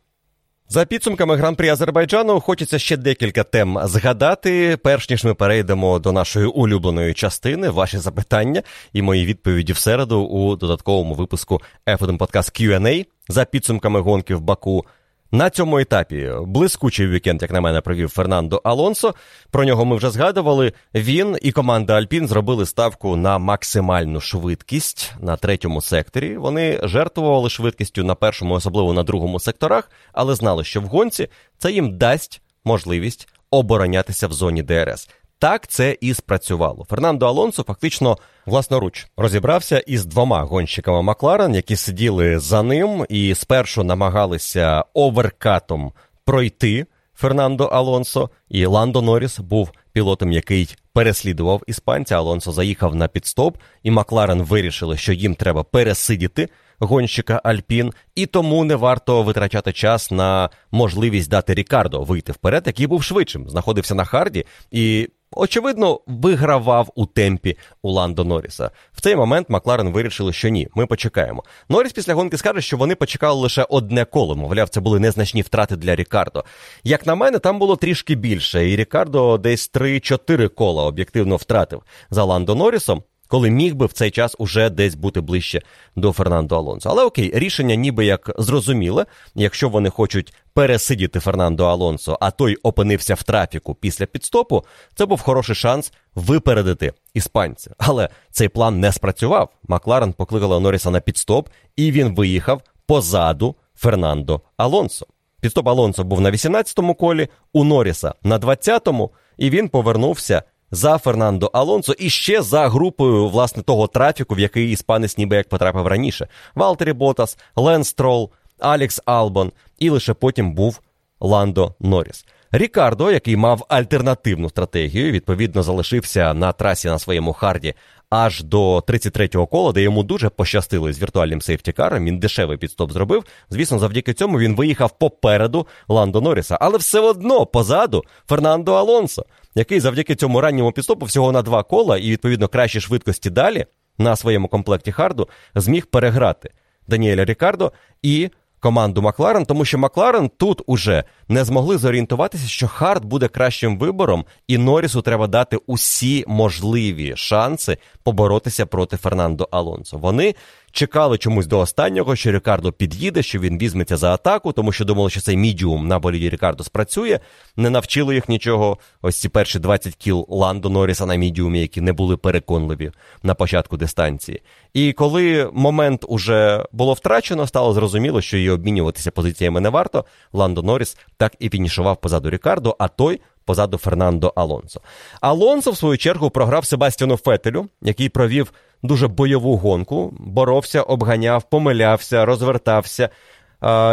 За підсумками гран-прі Азербайджану хочеться ще декілька тем згадати, перш ніж ми перейдемо до нашої улюбленої частини, ваші запитання і мої відповіді в середу у додатковому випуску F1 Podcast Q&A за підсумками гонки в Баку. На цьому етапі блискучий вікенд, як на мене, провів Фернандо Алонсо. Про нього ми вже згадували. Він і команда Альпін зробили ставку на максимальну швидкість на третьому секторі. Вони жертвували швидкістю на першому, особливо на другому секторах, але знали, що в гонці це їм дасть можливість оборонятися в зоні ДРС. Так це і спрацювало. Фернандо Алонсо фактично власноруч розібрався із двома гонщиками Макларен, які сиділи за ним і спершу намагалися оверкатом пройти Фернандо Алонсо. І Ландо Норріс був пілотом, який переслідував іспанця. Алонсо заїхав на підстоп, і Макларен вирішили, що їм треба пересидіти. Гонщика Альпін, і тому не варто витрачати час на можливість дати Рікардо вийти вперед, який був швидшим, знаходився на харді і очевидно, вигравав у темпі у Ландо Норріса. В цей момент Макларен вирішили, що ні, ми почекаємо. Норріс після гонки скаже, що вони почекали лише одне коло. Мовляв, це були незначні втрати для Рікардо. Як на мене, там було трішки більше, і Рікардо десь 3-4 кола об'єктивно втратив за Ландо Норрісом коли міг би в цей час уже десь бути ближче до Фернандо Алонсо. Але окей, рішення ніби як зрозуміле. Якщо вони хочуть пересидіти Фернандо Алонсо, а той опинився в трафіку після підстопу, це був хороший шанс випередити іспанця. Але цей план не спрацював. Макларен покликала Норріса на підстоп, і він виїхав позаду Фернандо Алонсо. Підстоп Алонсо був на 18-му колі, у Норріса на 20-му, і він повернувся за Фернандо Алонсо і ще за групою власне того трафіку, в який іспанець ніби як потрапив раніше. Валтері Ботас, Лен Строл, Алікс Албон, і лише потім був Ландо Норріс. Рікардо, який мав альтернативну стратегію, відповідно залишився на трасі на своєму харді аж до 33-го кола, де йому дуже пощастило з віртуальним сейфтікаром. Він дешевий підстоп зробив. Звісно, завдяки цьому він виїхав попереду Ландо Норріса, але все одно позаду Фернандо Алонсо, який завдяки цьому ранньому підстопу всього на два кола і відповідно кращі швидкості далі на своєму комплекті харду зміг переграти Даніеля Рікардо і команду Макларен, тому що Макларен тут уже не змогли зорієнтуватися, що Харт буде кращим вибором, і Норрісу треба дати усі можливі шанси поборотися проти Фернандо Алонсо. Вони чекали чомусь до останнього, що Рікардо під'їде, що він візьметься за атаку, тому що думали, що цей мідіум на боліді Рікардо спрацює. Не навчили їх нічого. Ось ці перші 20 кіл Ландо Норріса на мідіумі, які не були переконливі на початку дистанції. І коли момент уже було втрачено, стало зрозуміло, що її обмінюватися позиціями не варто. Ландо Норріс так і фінішував позаду Рікардо, а той позаду Фернандо Алонсо. Алонсо, в свою чергу, програв Себастьяну Фетелю, який провів дуже бойову гонку, боровся, обганяв, помилявся, розвертався.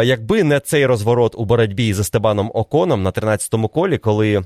Якби не цей розворот у боротьбі з Естебаном Оконом на 13-му колі, коли,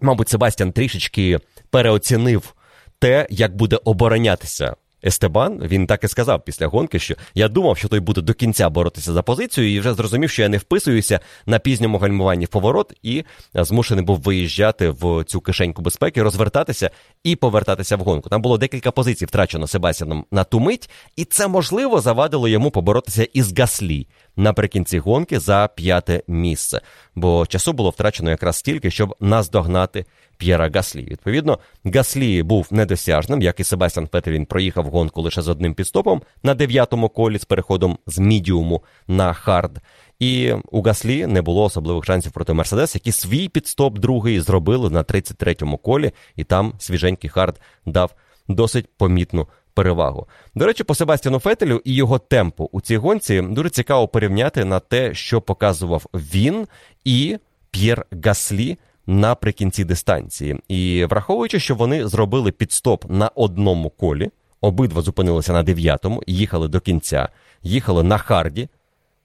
мабуть, Себастьян трішечки переоцінив те, як буде оборонятися Естебан він так і сказав після гонки, що я думав, що той буде до кінця боротися за позицію, і вже зрозумів, що я не вписуюся на пізньому гальмуванні в поворот і змушений був виїжджати в цю кишеньку безпеки, розвертатися і повертатися в гонку. Там було декілька позицій втрачено Себастьяном на ту мить, і це можливо завадило йому поборотися із Гаслі наприкінці гонки за п'яте місце. Бо часу було втрачено якраз стільки, щоб наздогнати П'єра Гаслі. Відповідно, Гаслі був недосяжним, як і Себастьян Феттель, він проїхав гонку лише з одним підстопом на дев'ятому колі з переходом з мідіуму на хард. І у Гаслі не було особливих шансів проти Мерседес, які свій підстоп другий зробили на 33-му колі, і там свіженький хард дав досить помітну перевагу. До речі, по Себастьяну Фетелю і його темпу у цій гонці дуже цікаво порівняти на те, що показував він і П'єр Гаслі наприкінці дистанції. І враховуючи, що вони зробили підстоп на одному колі, обидва зупинилися на дев'ятому, їхали до кінця, їхали на харді.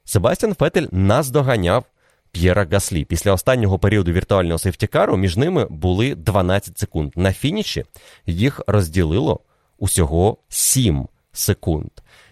Себастьян Фетель наздоганяв П'єра Гаслі. Після останнього періоду віртуального сейфтікару між ними були 12 секунд. На фініші їх розділило усього 7 секунд.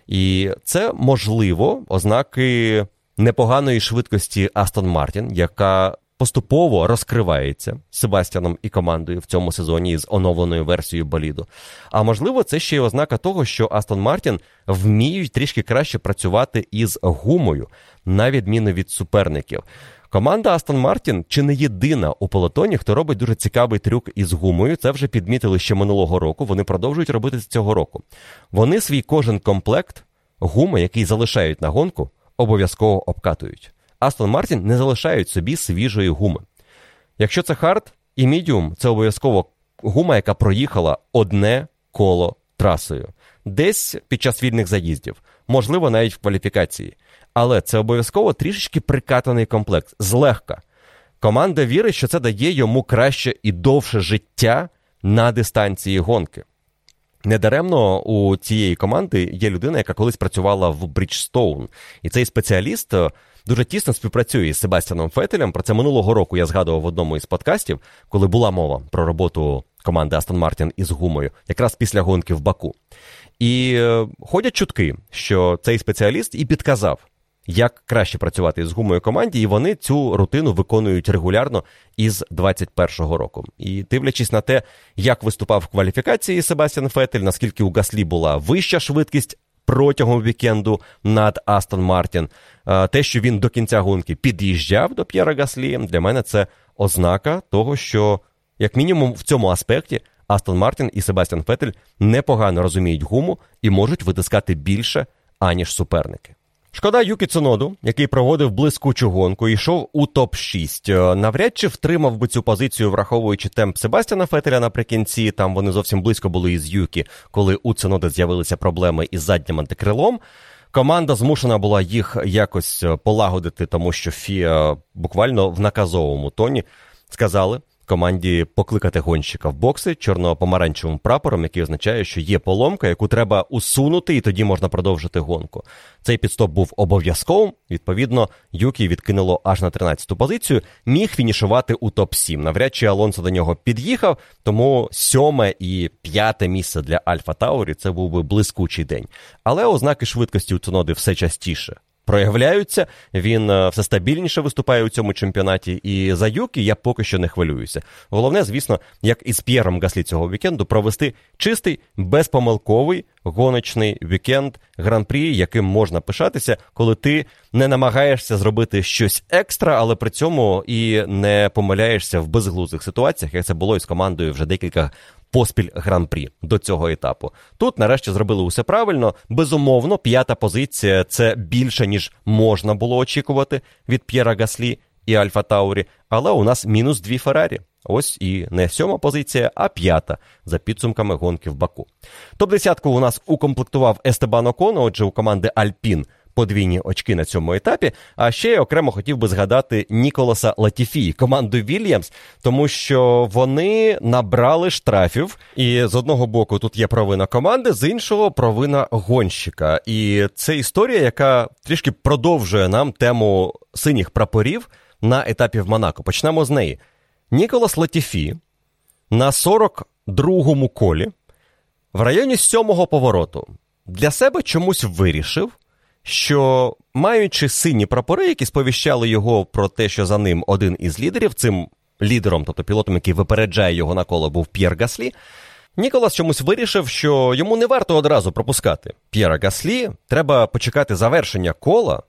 І це можливо ознаки непоганої швидкості Астон Мартін, яка поступово розкривається Себастьяном і командою в цьому сезоні з оновленою версією боліду. А можливо, це ще й ознака того, що Астон Мартін вміють трішки краще працювати із гумою, на відміну від суперників. Команда Астон Мартін чи не єдина у полотоні, хто робить дуже цікавий трюк із гумою. Це вже підмітили ще минулого року. Вони продовжують робити з цього року. Вони свій кожен комплект гуми, який залишають на гонку, обов'язково обкатують. Aston Martin не залишають собі свіжої гуми. Якщо це hard і мідіум, це обов'язково гума, яка проїхала одне коло трасою, десь під час вільних заїздів, можливо, навіть в кваліфікації. Але це обов'язково трішечки прикатаний комплект злегка. Команда вірить, що це дає йому краще і довше життя на дистанції гонки. Недаремно у цієї команди є людина, яка колись працювала в Bridgestone. І цей спеціаліст е, дуже тісно співпрацює із Себастьяном Фетелем. Про це минулого року я згадував в одному із подкастів, коли була мова про роботу команди Aston Martin із гумою, якраз після гонки в Баку. І е, ходять чутки, що цей спеціаліст і підказав як краще працювати з гумою команді, і вони цю рутину виконують регулярно із 21-го року. І дивлячись на те, як виступав в кваліфікації Себастьян Фетель, наскільки у Гаслі була вища швидкість. Протягом вікенду над Астон Мартін, те, що він до кінця гонки під'їжджав до П'єра Гаслі, для мене це ознака того, що, як мінімум, в цьому аспекті Астон Мартін і Себастьян Фетель непогано розуміють гуму і можуть витискати більше, аніж суперники. Шкода Юкі Цуноду, який проводив блискучу гонку, йшов у топ-6. Е, навряд чи втримав би цю позицію, враховуючи темп Себастьяна Фетеля наприкінці. Там вони зовсім близько були із Юкі, коли у Цунода з'явилися проблеми із заднім антикрилом. Команда змушена була їх якось е, полагодити, тому що Фіа буквально в наказовому тоні сказали, команді покликати гонщика в бокси чорно-помаранчевим прапором, який означає, що є поломка, яку треба усунути, і тоді можна продовжити гонку. Цей підстоп був обов'язковим. Відповідно, Юкі відкинуло аж на 13-ту позицію. Міг фінішувати у топ-7. Навряд чи Алонсо до нього під'їхав, тому сьоме і п'яте місце для Альфа Таурі це був би блискучий день. Але ознаки швидкості у Цуноди все частіше проявляються. Він е, все стабільніше виступає у цьому чемпіонаті. І за Юкі я поки що не хвилююся. Головне, звісно, як із П'єром Гаслі цього вікенду провести чистий, безпомилковий гоночний вікенд гран-прі, яким можна пишатися, коли ти не намагаєшся зробити щось екстра, але при цьому і не помиляєшся в безглузих ситуаціях, як це було із командою вже декілька поспіль гран-прі до цього етапу. Тут, нарешті, зробили усе правильно. Безумовно, п'ята позиція це більше, ніж можна було очікувати від П'єра Гаслі і Альфа Таурі. Але у нас мінус дві Феррарі. Ось і не сьома позиція, а п'ята за підсумками гонки в Баку. Топ-десятку у нас укомплектував Естебан Окон, отже, у команди Альпін подвійні очки на цьому етапі. А ще я окремо хотів би згадати Ніколаса Латіфі, команду Вільямс, тому що вони набрали штрафів. І з одного боку тут є провина команди, з іншого провина гонщика. І це історія, яка трішки продовжує нам тему синіх прапорів на етапі в Монако. Почнемо з неї. Ніколас Латіфі на 42-му колі в районі сьомого повороту для себе чомусь вирішив, що маючи сині прапори, які сповіщали його про те, що за ним один із лідерів, цим лідером, тобто пілотом, який випереджає його на коло, був П'єр Гаслі. Ніколас чомусь вирішив, що йому не варто одразу пропускати П'єра Гаслі. Треба почекати завершення кола,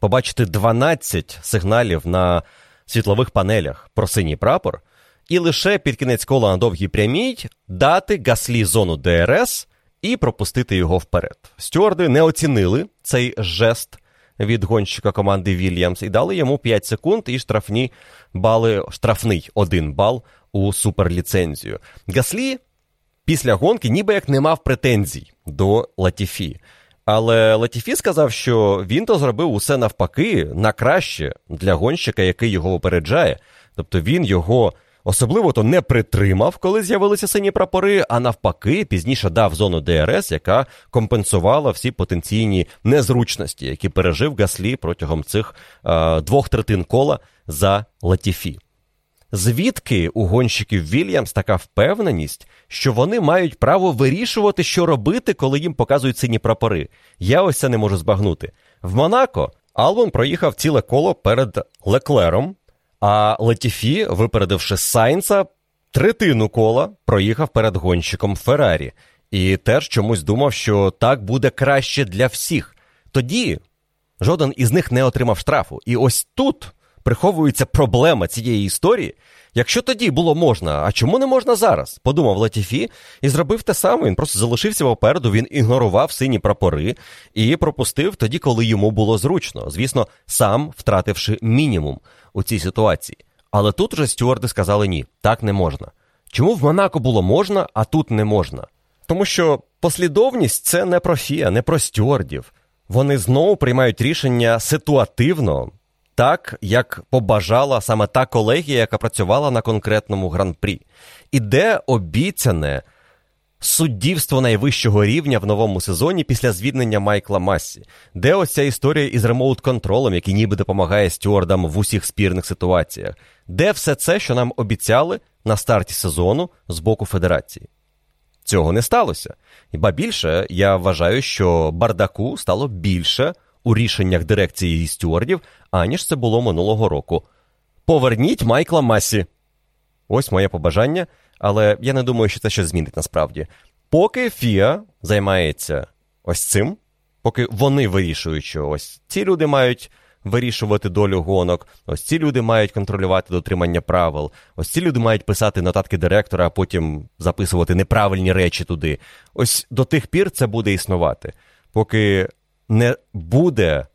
побачити 12 сигналів на світлових панелях про синій прапор, і лише під кінець кола на довгій прямій дати Гаслі зону ДРС і пропустити його вперед. Стюарди не оцінили цей жест від гонщика команди Вільямс і дали йому 5 секунд і штрафні бали, штрафний один бал у суперліцензію. Гаслі після гонки ніби як не мав претензій до Латіфі. Але Латіфі сказав, що він то зробив усе навпаки на краще для гонщика, який його опереджає. Тобто він його особливо то не притримав, коли з'явилися сині прапори, а навпаки, пізніше дав зону ДРС, яка компенсувала всі потенційні незручності, які пережив Гаслі протягом цих е, двох третин кола за Латіфі. Звідки у гонщиків Вільямс така впевненість, що вони мають право вирішувати, що робити, коли їм показують сині прапори? Я ось це не можу збагнути. В Монако Албон проїхав ціле коло перед Леклером, а Летіфі, випередивши Сайнца, третину кола проїхав перед гонщиком Феррарі. І теж чомусь думав, що так буде краще для всіх. Тоді жоден із них не отримав штрафу. І ось тут приховується проблема цієї історії. Якщо тоді було можна, а чому не можна зараз? Подумав Латіфі і зробив те саме. Він просто залишився попереду, він ігнорував сині прапори і пропустив тоді, коли йому було зручно. Звісно, сам втративши мінімум у цій ситуації. Але тут вже стюарди сказали ні, так не можна. Чому в Монако було можна, а тут не можна? Тому що послідовність це не про фіа, не про стюардів. Вони знову приймають рішення ситуативно, так, як побажала саме та колегія, яка працювала на конкретному гран-прі. Іде обіцяне суддівство найвищого рівня в новому сезоні після звільнення Майкла Массі, де ось ця історія із ремоут-контролем, який ніби допомагає стюардам в усіх спірних ситуаціях, де все це, що нам обіцяли на старті сезону з боку Федерації. Цього не сталося. Ба більше, я вважаю, що бардаку стало більше у рішеннях дирекції і стюардів, аніж це було минулого року. Поверніть Майкла Масі. Ось моє побажання, але я не думаю, що це щось змінить насправді. Поки Фіа займається ось цим, поки вони вирішують, що ось ці люди мають вирішувати долю гонок, ось ці люди мають контролювати дотримання правил, ось ці люди мають писати нотатки директора, а потім записувати неправильні речі туди. Ось до тих пір це буде існувати. Поки не буде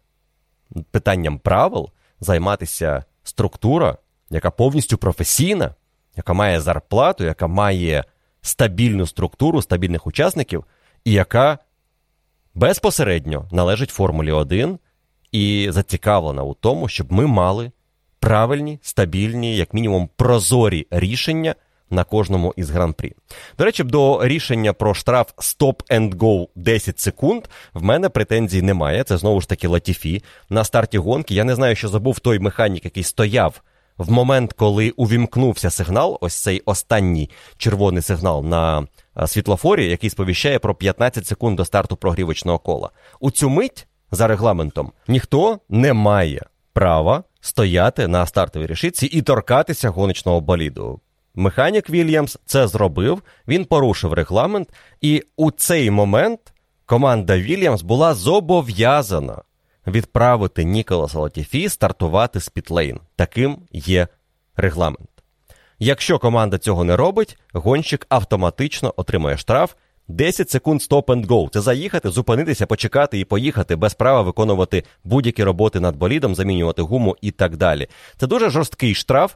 питанням правил займатися структура, яка повністю професійна, яка має зарплату, яка має стабільну структуру, стабільних учасників, і яка безпосередньо належить Формулі 1 і зацікавлена у тому, щоб ми мали правильні, стабільні, як мінімум, прозорі рішення на кожному із гран-прі. До речі, до рішення про штраф Stop and Go 10 секунд в мене претензій немає. Це знову ж таки Латіфі. На старті гонки я не знаю, що забув той механік, який стояв. В момент, коли увімкнувся сигнал, ось цей останній червоний сигнал на світлофорі, який сповіщає про 15 секунд до старту прогрівочного кола. У цю мить за регламентом ніхто не має права стояти на стартовій решітці і торкатися гоночного боліду. Механік Вільямс це зробив, він порушив регламент, і у цей момент команда Вільямс була зобов'язана відправити Ніколаса Латіфі стартувати з Пітлейн. Таким є регламент. Якщо команда цього не робить, гонщик автоматично отримує штраф 10 секунд стоп and go. Це заїхати, зупинитися, почекати і поїхати без права виконувати будь-які роботи над болідом, замінювати гуму і так далі. Це дуже жорсткий штраф.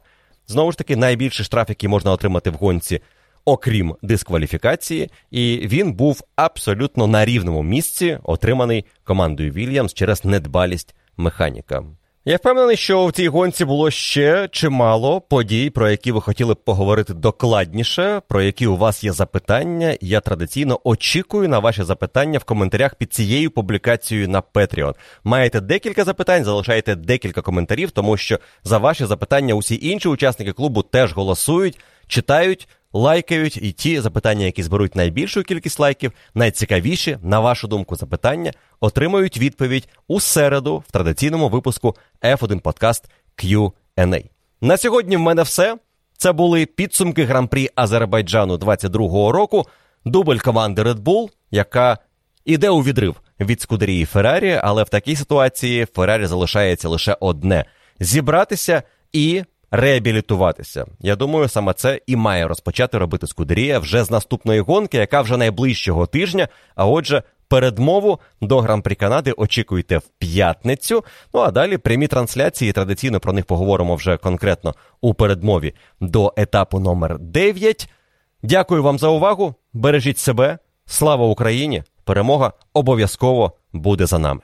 Знову ж таки, найбільший штраф, який можна отримати в гонці. окрім дискваліфікації, і він був абсолютно на рівному місці, отриманий командою Вільямс через недбалість механіка. Я впевнений, що в цій гонці було ще чимало подій, про які ви хотіли б поговорити докладніше, про які у вас є запитання. Я традиційно очікую на ваші запитання в коментарях під цією публікацією на Patreon. Маєте декілька запитань, залишайте декілька коментарів, тому що за ваші запитання усі інші учасники клубу теж голосують, читають лайкають, і ті запитання, які зберуть найбільшу кількість лайків, найцікавіші, на вашу думку, запитання, отримають відповідь у середу в традиційному випуску F1 Podcast Q&A. На сьогодні в мене все. Це були підсумки гран-прі Азербайджану 22-го року, дубль команди Red Bull, яка іде у відрив від Скудерії Феррарі, але в такій ситуації Феррарі залишається лише одне зібратися і реабілітуватися. Я думаю, саме це і має розпочати робити Скудерія вже з наступної гонки, яка вже найближчого тижня. А отже, передмову до Гран-прі Канади очікуйте в п'ятницю. Ну а далі прямі трансляції. Традиційно про них поговоримо вже конкретно у передмові до етапу номер 9. Дякую вам за увагу. Бережіть себе. Слава Україні! Перемога обов'язково буде за нами.